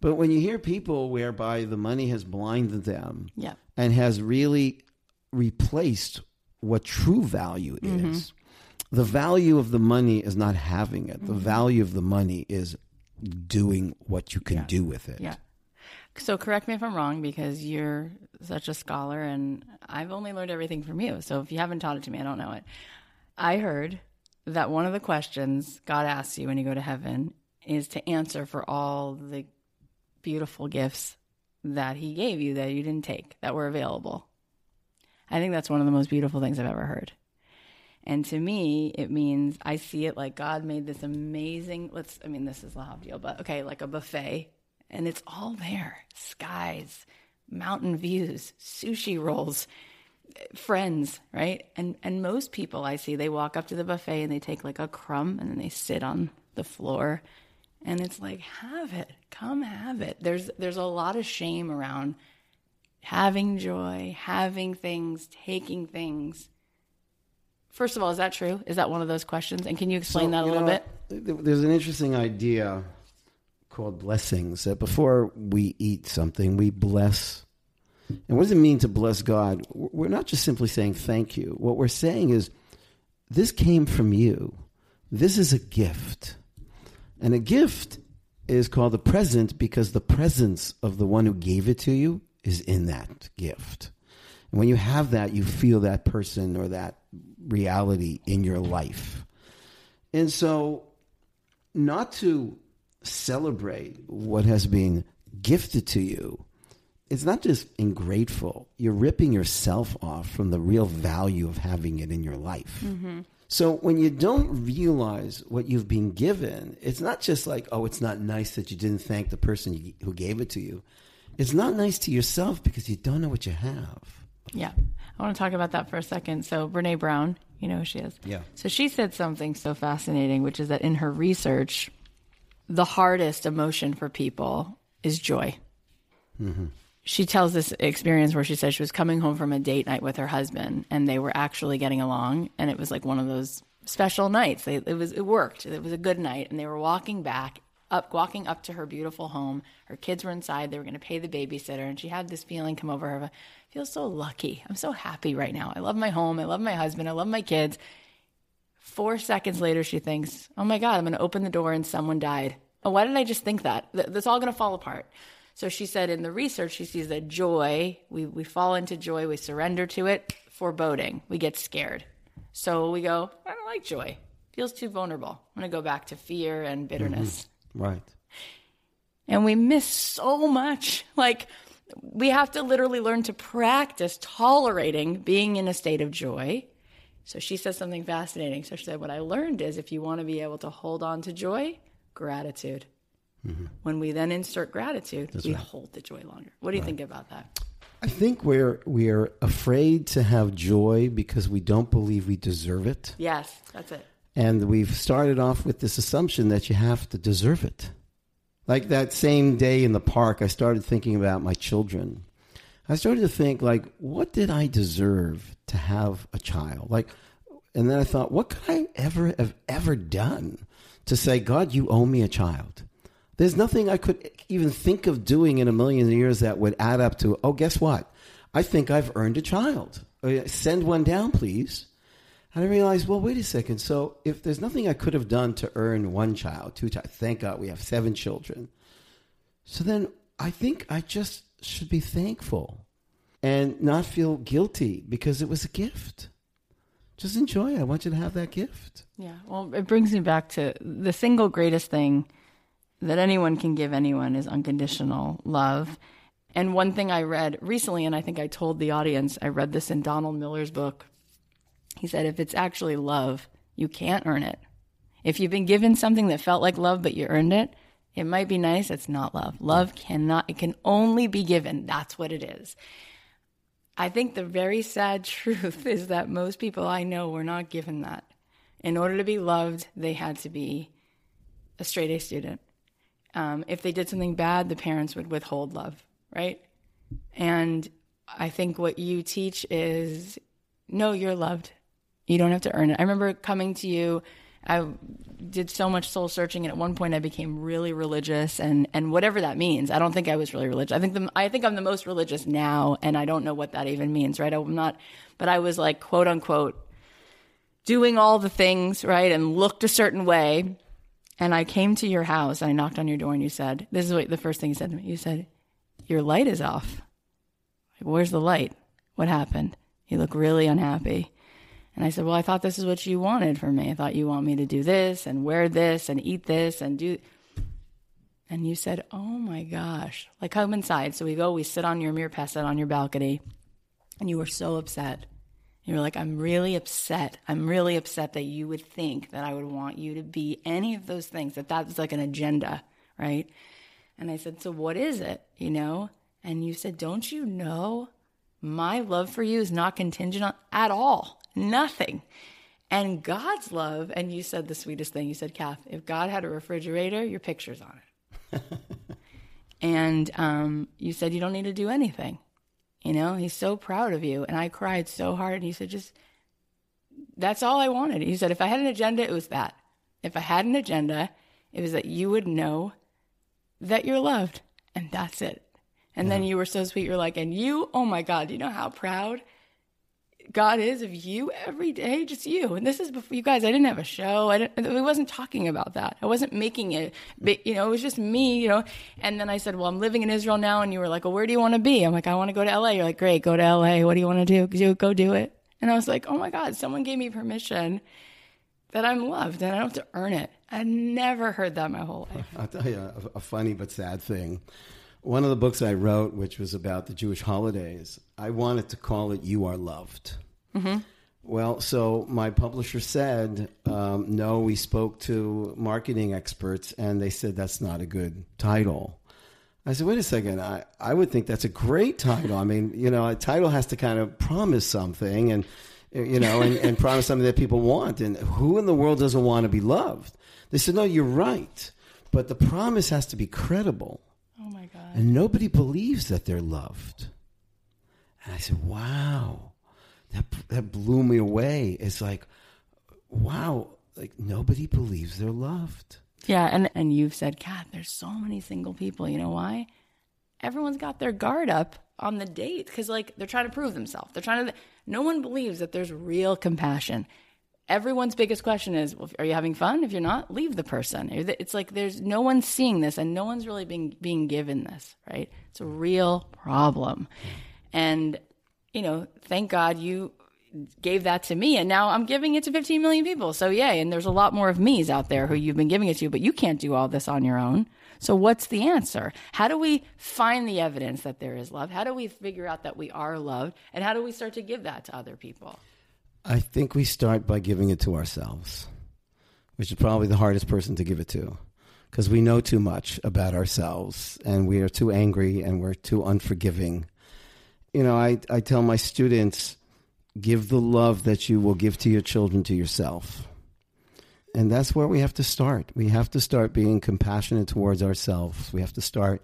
But when you hear people whereby the money has blinded them yeah. and has really replaced what true value mm-hmm. is, the value of the money is not having it. The mm-hmm. value of the money is doing what you can yeah. do with it. Yeah. So correct me if I'm wrong because you're such a scholar and I've only learned everything from you. So if you haven't taught it to me, I don't know it. I heard that one of the questions God asks you when you go to heaven is to answer for all the beautiful gifts that he gave you that you didn't take that were available. I think that's one of the most beautiful things I've ever heard. And to me, it means I see it like God made this amazing, let's, I mean, this is a deal, but okay, like a buffet, and it's all there skies, mountain views, sushi rolls, friends, right? And, and most people I see, they walk up to the buffet and they take like a crumb and then they sit on the floor and it's like, have it, come have it. There's there's a lot of shame around having joy, having things, taking things. First of all, is that true? Is that one of those questions? And can you explain so, that a little know, bit? There's an interesting idea called blessings that before we eat something, we bless. And what does it mean to bless God? We're not just simply saying thank you. What we're saying is, this came from you. This is a gift. And a gift is called a present because the presence of the one who gave it to you is in that gift. And when you have that, you feel that person or that reality in your life. And so, not to celebrate what has been gifted to you, it's not just ingrateful. You're ripping yourself off from the real value of having it in your life. Mm-hmm. So when you don't realize what you've been given, it's not just like, oh, it's not nice that you didn't thank the person who gave it to you. It's not nice to yourself because you don't know what you have. Yeah. I want to talk about that for a second. So Brene Brown, you know who she is. Yeah. So she said something so fascinating, which is that in her research, the hardest emotion for people is joy. Mm-hmm she tells this experience where she says she was coming home from a date night with her husband and they were actually getting along and it was like one of those special nights they, it was it worked it was a good night and they were walking back up walking up to her beautiful home her kids were inside they were going to pay the babysitter and she had this feeling come over her feel so lucky i'm so happy right now i love my home i love my husband i love my kids four seconds later she thinks oh my god i'm going to open the door and someone died oh why did i just think that that's all going to fall apart so she said in the research, she sees that joy, we, we fall into joy, we surrender to it, foreboding, we get scared. So we go, I don't like joy. Feels too vulnerable. I'm going to go back to fear and bitterness. Mm-hmm. Right. And we miss so much. Like, we have to literally learn to practice tolerating being in a state of joy. So she says something fascinating. So she said, What I learned is if you want to be able to hold on to joy, gratitude. Mm-hmm. When we then insert gratitude, That's we right. hold the joy longer. What do you right. think about that? I think we're we're afraid to have joy because we don't believe we deserve it. Yes, that's it. And we've started off with this assumption that you have to deserve it. Like that same day in the park, I started thinking about my children. I started to think like, what did I deserve to have a child? Like, and then I thought, what could I ever have ever done to say, God, you owe me a child? There's nothing I could even think of doing in a million years that would add up to, oh, guess what? I think I've earned a child. Uh, send one down, please. And I realized, well, wait a second. So if there's nothing I could have done to earn one child, two child, thank God we have seven children. So then I think I just should be thankful and not feel guilty because it was a gift. Just enjoy it. I want you to have that gift. Yeah. Well, it brings me back to the single greatest thing that anyone can give anyone is unconditional love. And one thing I read recently, and I think I told the audience, I read this in Donald Miller's book, He said, if it's actually love, you can't earn it. If you've been given something that felt like love, but you earned it, it might be nice. It's not love. Love cannot, it can only be given. That's what it is. I think the very sad truth is that most people I know were not given that. In order to be loved, they had to be a straight A student. Um, if they did something bad, the parents would withhold love, right? And I think what you teach is no, you're loved. You don't have to earn it. I remember coming to you I did so much soul searching, and at one point I became really religious, and and whatever that means. I don't think I was really religious. I think the, I think I'm the most religious now, and I don't know what that even means, right? I'm not, but I was like quote unquote doing all the things, right, and looked a certain way. And I came to your house, and I knocked on your door, and you said, "This is what the first thing you said to me. You said, your light is off. Like, Where's the light? What happened? You look really unhappy." And I said, Well, I thought this is what you wanted from me. I thought you want me to do this and wear this and eat this and do. And you said, Oh my gosh. Like, come inside. So we go, we sit on your mirpeset on your balcony. And you were so upset. You were like, I'm really upset. I'm really upset that you would think that I would want you to be any of those things, that that's like an agenda, right? And I said, So what is it? You know? And you said, Don't you know my love for you is not contingent on at all Nothing. And God's love, and you said the sweetest thing. You said, Kath, if God had a refrigerator, your picture's on it. and um, you said you don't need to do anything. You know, he's so proud of you. And I cried so hard. And he said, just, that's all I wanted. He said, if I had an agenda, it was that. If I had an agenda, it was that you would know that you're loved. And that's it. And yeah. then you were so sweet. You're like, and you, oh my God, do you know how proud God is of you every day, just you. And this is before you guys. I didn't have a show. I didn't. I wasn't talking about that. I wasn't making it. Mm. But, you know, it was just me. You know. And then I said, "Well, I'm living in Israel now." And you were like, "Well, where do you want to be?" I'm like, "I want to go to LA." You're like, "Great, go to LA. What do you want to do? Go do it." And I was like, "Oh my God, someone gave me permission that I'm loved, and I don't have to earn it." I never heard that my whole life. I'll tell you a, a funny but sad thing. One of the books I wrote, which was about the Jewish holidays, I wanted to call it "You Are Loved." Mm-hmm. Well, so my publisher said, um, no, we spoke to marketing experts and they said that's not a good title. I said, wait a second. I, I would think that's a great title. I mean, you know, a title has to kind of promise something and, you know, and, and promise something that people want. And who in the world doesn't want to be loved? They said, no, you're right. But the promise has to be credible. God. And nobody believes that they're loved. And I said, wow that that blew me away. It's like, wow, like nobody believes they're loved. Yeah, and and you've said, God, there's so many single people. You know why? Everyone's got their guard up on the date because like they're trying to prove themselves. They're trying to. No one believes that there's real compassion. Everyone's biggest question is, well, are you having fun? If you're not, leave the person. It's like there's no one seeing this, and no one's really being being given this. Right? It's a real problem, and you know, thank God you gave that to me and now I'm giving it to 15 million people. So yay. And there's a lot more of me's out there who you've been giving it to, but you can't do all this on your own. So what's the answer? How do we find the evidence that there is love? How do we figure out that we are loved? And how do we start to give that to other people? I think we start by giving it to ourselves, which is probably the hardest person to give it to because we know too much about ourselves and we are too angry and we're too unforgiving you know, I, I tell my students, give the love that you will give to your children to yourself. And that's where we have to start. We have to start being compassionate towards ourselves. We have to start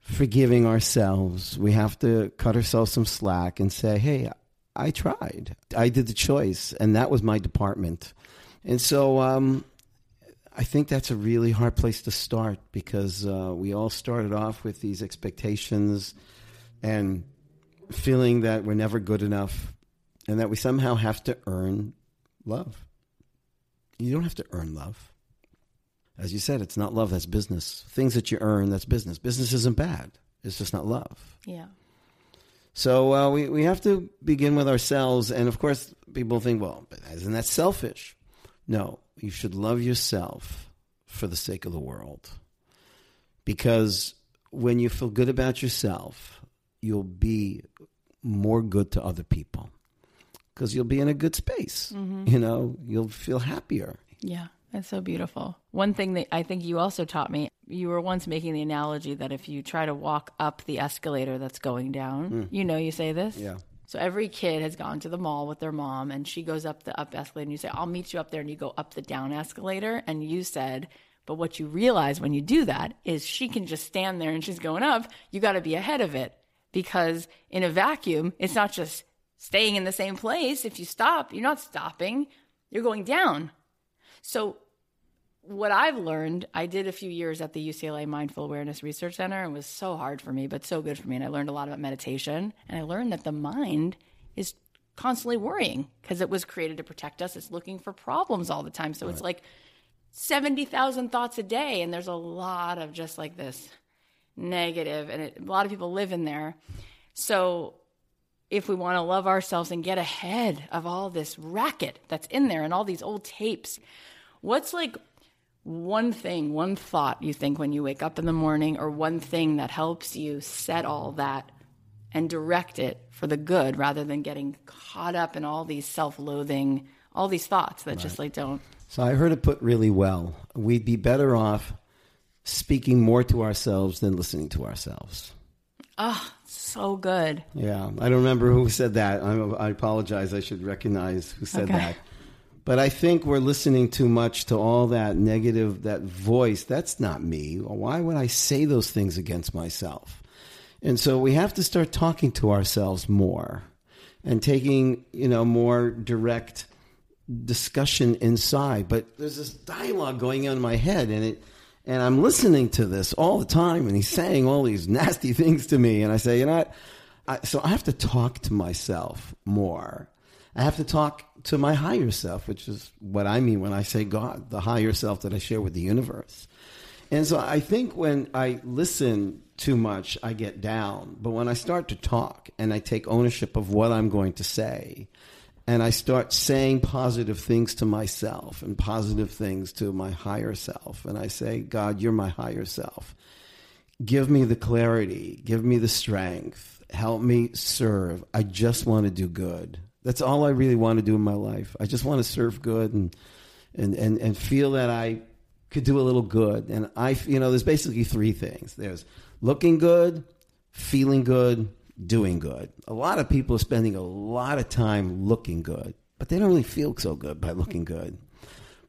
forgiving ourselves. We have to cut ourselves some slack and say, hey, I tried. I did the choice, and that was my department. And so um, I think that's a really hard place to start because uh, we all started off with these expectations and feeling that we're never good enough and that we somehow have to earn love. You don't have to earn love. As you said, it's not love, that's business. Things that you earn, that's business. Business isn't bad, it's just not love. Yeah. So uh, we, we have to begin with ourselves. And of course, people think, well, but isn't that selfish? No, you should love yourself for the sake of the world. Because when you feel good about yourself, you'll be more good to other people. because you'll be in a good space. You know, you'll feel happier. Yeah, that's so beautiful. One thing that I think you also taught me, you were once making the analogy that if you try to walk up the escalator that's going down, mm. you know, you say this? Yeah. So every kid has gone to the mall with their mom and she goes up the up escalator and you say, I'll meet you up there and you go up the down escalator. And you said, but what you realize when you do that is she can just stand there and she's going up. You got to be ahead of it because in a vacuum, it's not just staying in the same place. If you stop, you're not stopping, you're going down. So what I've learned, I did a few years at the UCLA Mindful Awareness Research Center. And it was so hard for me, but so good for me. And I learned a lot about meditation. And I learned that the mind is constantly worrying because it was created to protect us. It's looking for problems all the time. So it's like 70,000 thoughts a day. And there's a lot of just like this negative, and it, a lot of people live in there. So if we want to love ourselves and get ahead of all this racket that's in there and all these old tapes, what's like one thing, one thought you think when you wake up in the morning, or one thing that helps you set all that and direct it for the good rather than getting caught up in all these self loathing, all these thoughts that just like don't. So I heard it put really well. We'd be better off speaking more to ourselves than listening to ourselves. Oh, so good. Yeah, I don't remember who said that. I, I apologize. I should recognize who said Okay. that. But I think we're listening too much to all that negative, that voice. That's not me. Why would I say those things against myself? And so we have to start talking to ourselves more and taking, you know, more direct discussion inside. But there's this dialogue going on in my head and it and I'm listening to this all the time and he's saying all these nasty things to me and I say, you know what? I, so I have to talk to myself more. I have to talk to my higher self, which is what I mean when I say God, the higher self that I share with the universe. And so I think when I listen too much, I get down. But when I start to talk and I take ownership of what I'm going to say, and I start saying positive things to myself and positive things to my higher self, and I say, God, you're my higher self. Give me the clarity, give me the strength, help me serve. I just want to do good. That's all I really want to do in my life. I just want to serve good and and and, and feel that I could do a little good. And I, you know, there's basically three things. There's looking good, feeling good, doing good. A lot of people are spending a lot of time looking good, but they don't really feel so good by looking good.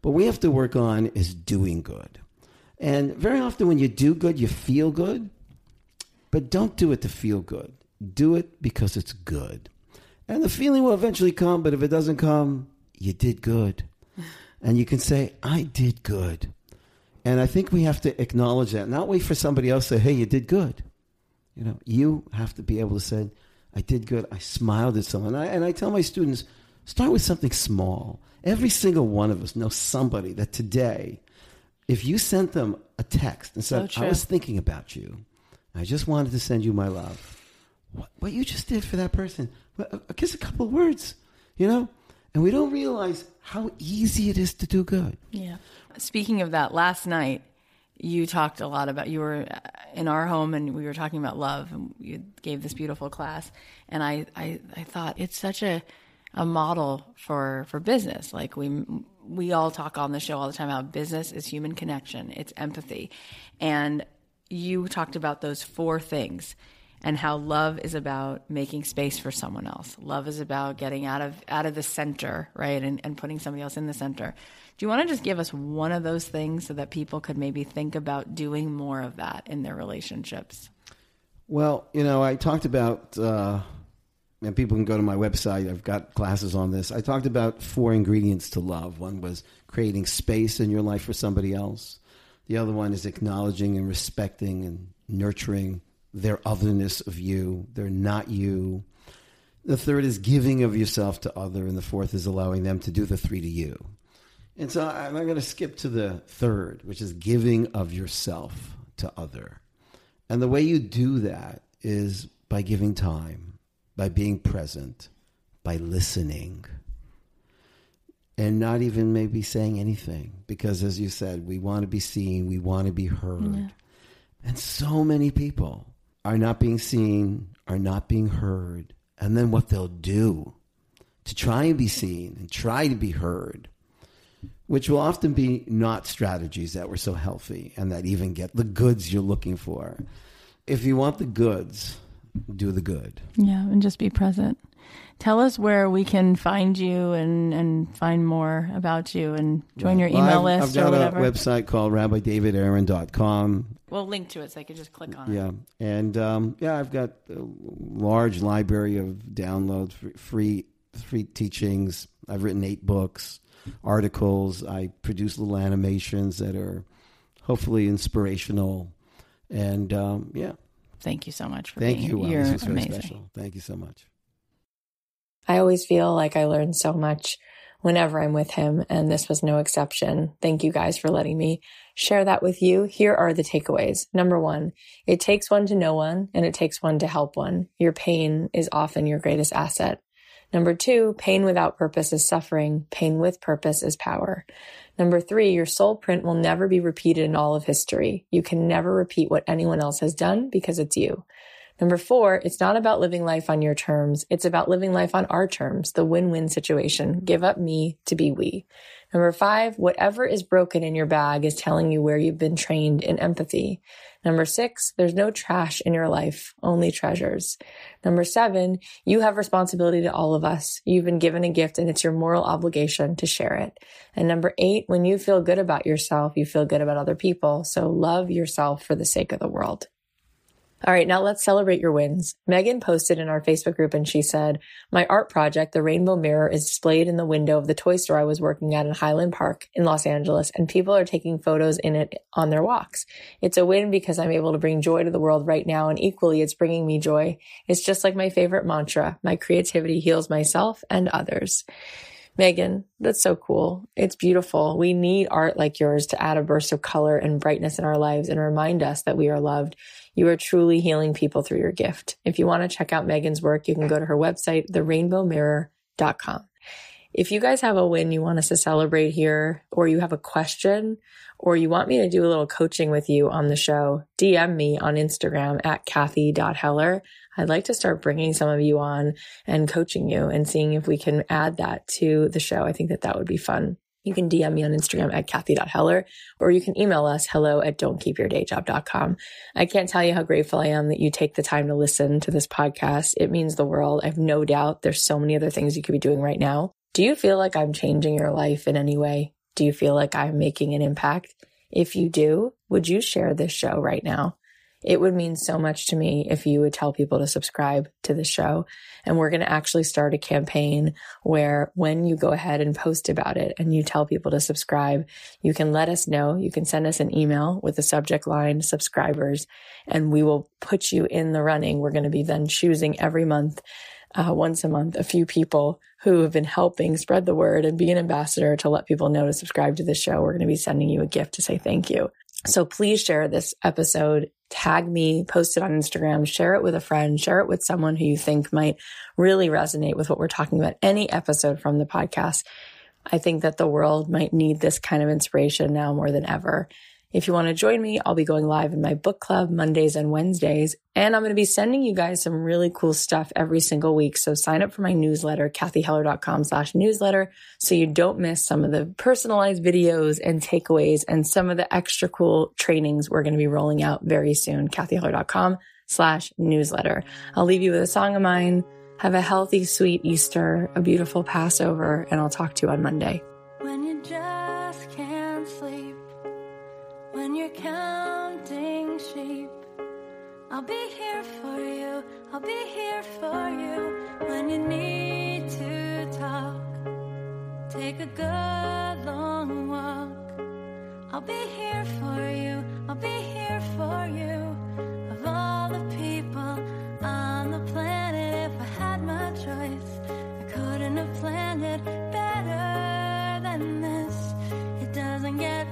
What we have to work on is doing good. And very often when you do good, you feel good, but don't do it to feel good. Do it because it's good. And the feeling will eventually come, but if it doesn't come, you did good. And you can say, I did good. And I think we have to acknowledge that, not wait for somebody else to say, hey, you did good. You know, you have to be able to say, I did good. I smiled at someone. And I, and I tell my students, start with something small. Every single one of us knows somebody that today, if you sent them a text and said, So I was thinking about you, I just wanted to send you my love. What, what you just did for that person, well, uh, just a couple words, you know? And we don't realize how easy it is to do good. Yeah. Speaking of that, last night you talked a lot about you were uh, in our home and we were talking about love and you gave this beautiful class and I I, I thought it's such a a model for for business like we we all talk on the show all the time about business is human connection it's empathy and you talked about those four things and how love is about making space for someone else. Love is about getting out of out of the center, right? And and putting somebody else in the center. Do you want to just give us one of those things so that people could maybe think about doing more of that in their relationships? Well, you know, I talked about, uh, and people can go to my website. I've got classes on this. I talked about four ingredients to love. One was creating space in your life for somebody else. The other one is acknowledging and respecting and nurturing their otherness of you. They're not you. The third is giving of yourself to other, and the fourth is allowing them to do the three to you. And so I'm going to skip to the third, which is giving of yourself to other. And the way you do that is by giving time, by being present, by listening, and not even maybe saying anything. Because as you said, we want to be seen, we want to be heard. And so many people are not being seen, are not being heard. And then what they'll do to try and be seen and try to be heard, which will often be not strategies that were so healthy and that even get the goods you're looking for. If you want the goods, do the good. Yeah, and just be present. Tell us where we can find you and, and find more about you and join your email well, I've, list I've got or whatever. a website called rabbidavidaaron.com. We'll link to it so they can just click on it. Yeah, and um, yeah, I've got a large library of downloads, free free teachings. I've written eight books, articles. I produce little animations that are hopefully inspirational, and um, yeah. Thank you so much for Thank being you. Wow, You're this was very amazing. special. Thank you so much. I always feel like I learn so much whenever I'm with him, and this was no exception. Thank you guys for letting me share that with you. Here are the takeaways. Number one, it takes one to know one, and it takes one to help one. Your pain is often your greatest asset. Number two, pain without purpose is suffering. Pain with purpose is power. Number three, your soul print will never be repeated in all of history. You can never repeat what anyone else has done because it's you. Number four, it's not about living life on your terms. It's about living life on our terms, the win-win situation. Give up me to be we. Number five, whatever is broken in your bag is telling you where you've been trained in empathy. Number six, there's no trash in your life, only treasures. Number seven, you have responsibility to all of us. You've been given a gift and it's your moral obligation to share it. And number eight, when you feel good about yourself, you feel good about other people. So love yourself for the sake of the world. All right, now let's celebrate your wins. Megan posted in our Facebook group and she said, My art project, the Rainbow Mirror, is displayed in the window of the toy store I was working at in Highland Park in Los Angeles, and people are taking photos in it on their walks. It's a win because I'm able to bring joy to the world right now, and equally, it's bringing me joy. It's just like my favorite mantra my creativity heals myself and others. Megan, that's so cool. It's beautiful. We need art like yours to add a burst of color and brightness in our lives and remind us that we are loved. You are truly healing people through your gift. If you want to check out Megan's work, you can go to her website, therainbowmirror.com. If you guys have a win you want us to celebrate here, or you have a question, or you want me to do a little coaching with you on the show, DM me on Instagram at Cathy.Heller. I'd like to start bringing some of you on and coaching you and seeing if we can add that to the show. I think that that would be fun. You can DM me on Instagram at Cathy.Heller, or you can email us hello at don'tkeepyourdayjob.com. I can't tell you how grateful I am that you take the time to listen to this podcast. It means the world. I have no doubt there's so many other things you could be doing right now. Do you feel like I'm changing your life in any way? Do you feel like I'm making an impact? If you do, would you share this show right now? It would mean so much to me if you would tell people to subscribe to the show. And we're going to actually start a campaign where when you go ahead and post about it and you tell people to subscribe, you can let us know. You can send us an email with the subject line subscribers and we will put you in the running. We're going to be then choosing every month uh, once a month a few people who have been helping spread the word and be an ambassador to let people know to subscribe to the show. We're going to be sending you a gift to say thank you. So please share this episode, tag me, post it on Instagram, share it with a friend, share it with someone who you think might really resonate with what we're talking about. Any episode from the podcast. I think that the world might need this kind of inspiration now more than ever. If you want to join me, I'll be going live in my book club Mondays and Wednesdays. And I'm going to be sending you guys some really cool stuff every single week. So sign up for my newsletter, cathyheller.com slash newsletter. So you don't miss some of the personalized videos and takeaways and some of the extra cool trainings we're going to be rolling out very soon. cathyheller.com slash newsletter. I'll leave you with a song of mine. Have a healthy, sweet Easter, a beautiful Passover, and I'll talk to you on Monday counting sheep. I'll be here for you, I'll be here for you when you need to talk. Take a good long walk. I'll be here for you, I'll be here for you. Of all the people on the planet, if I had my choice, I couldn't have planned it better than this. It doesn't get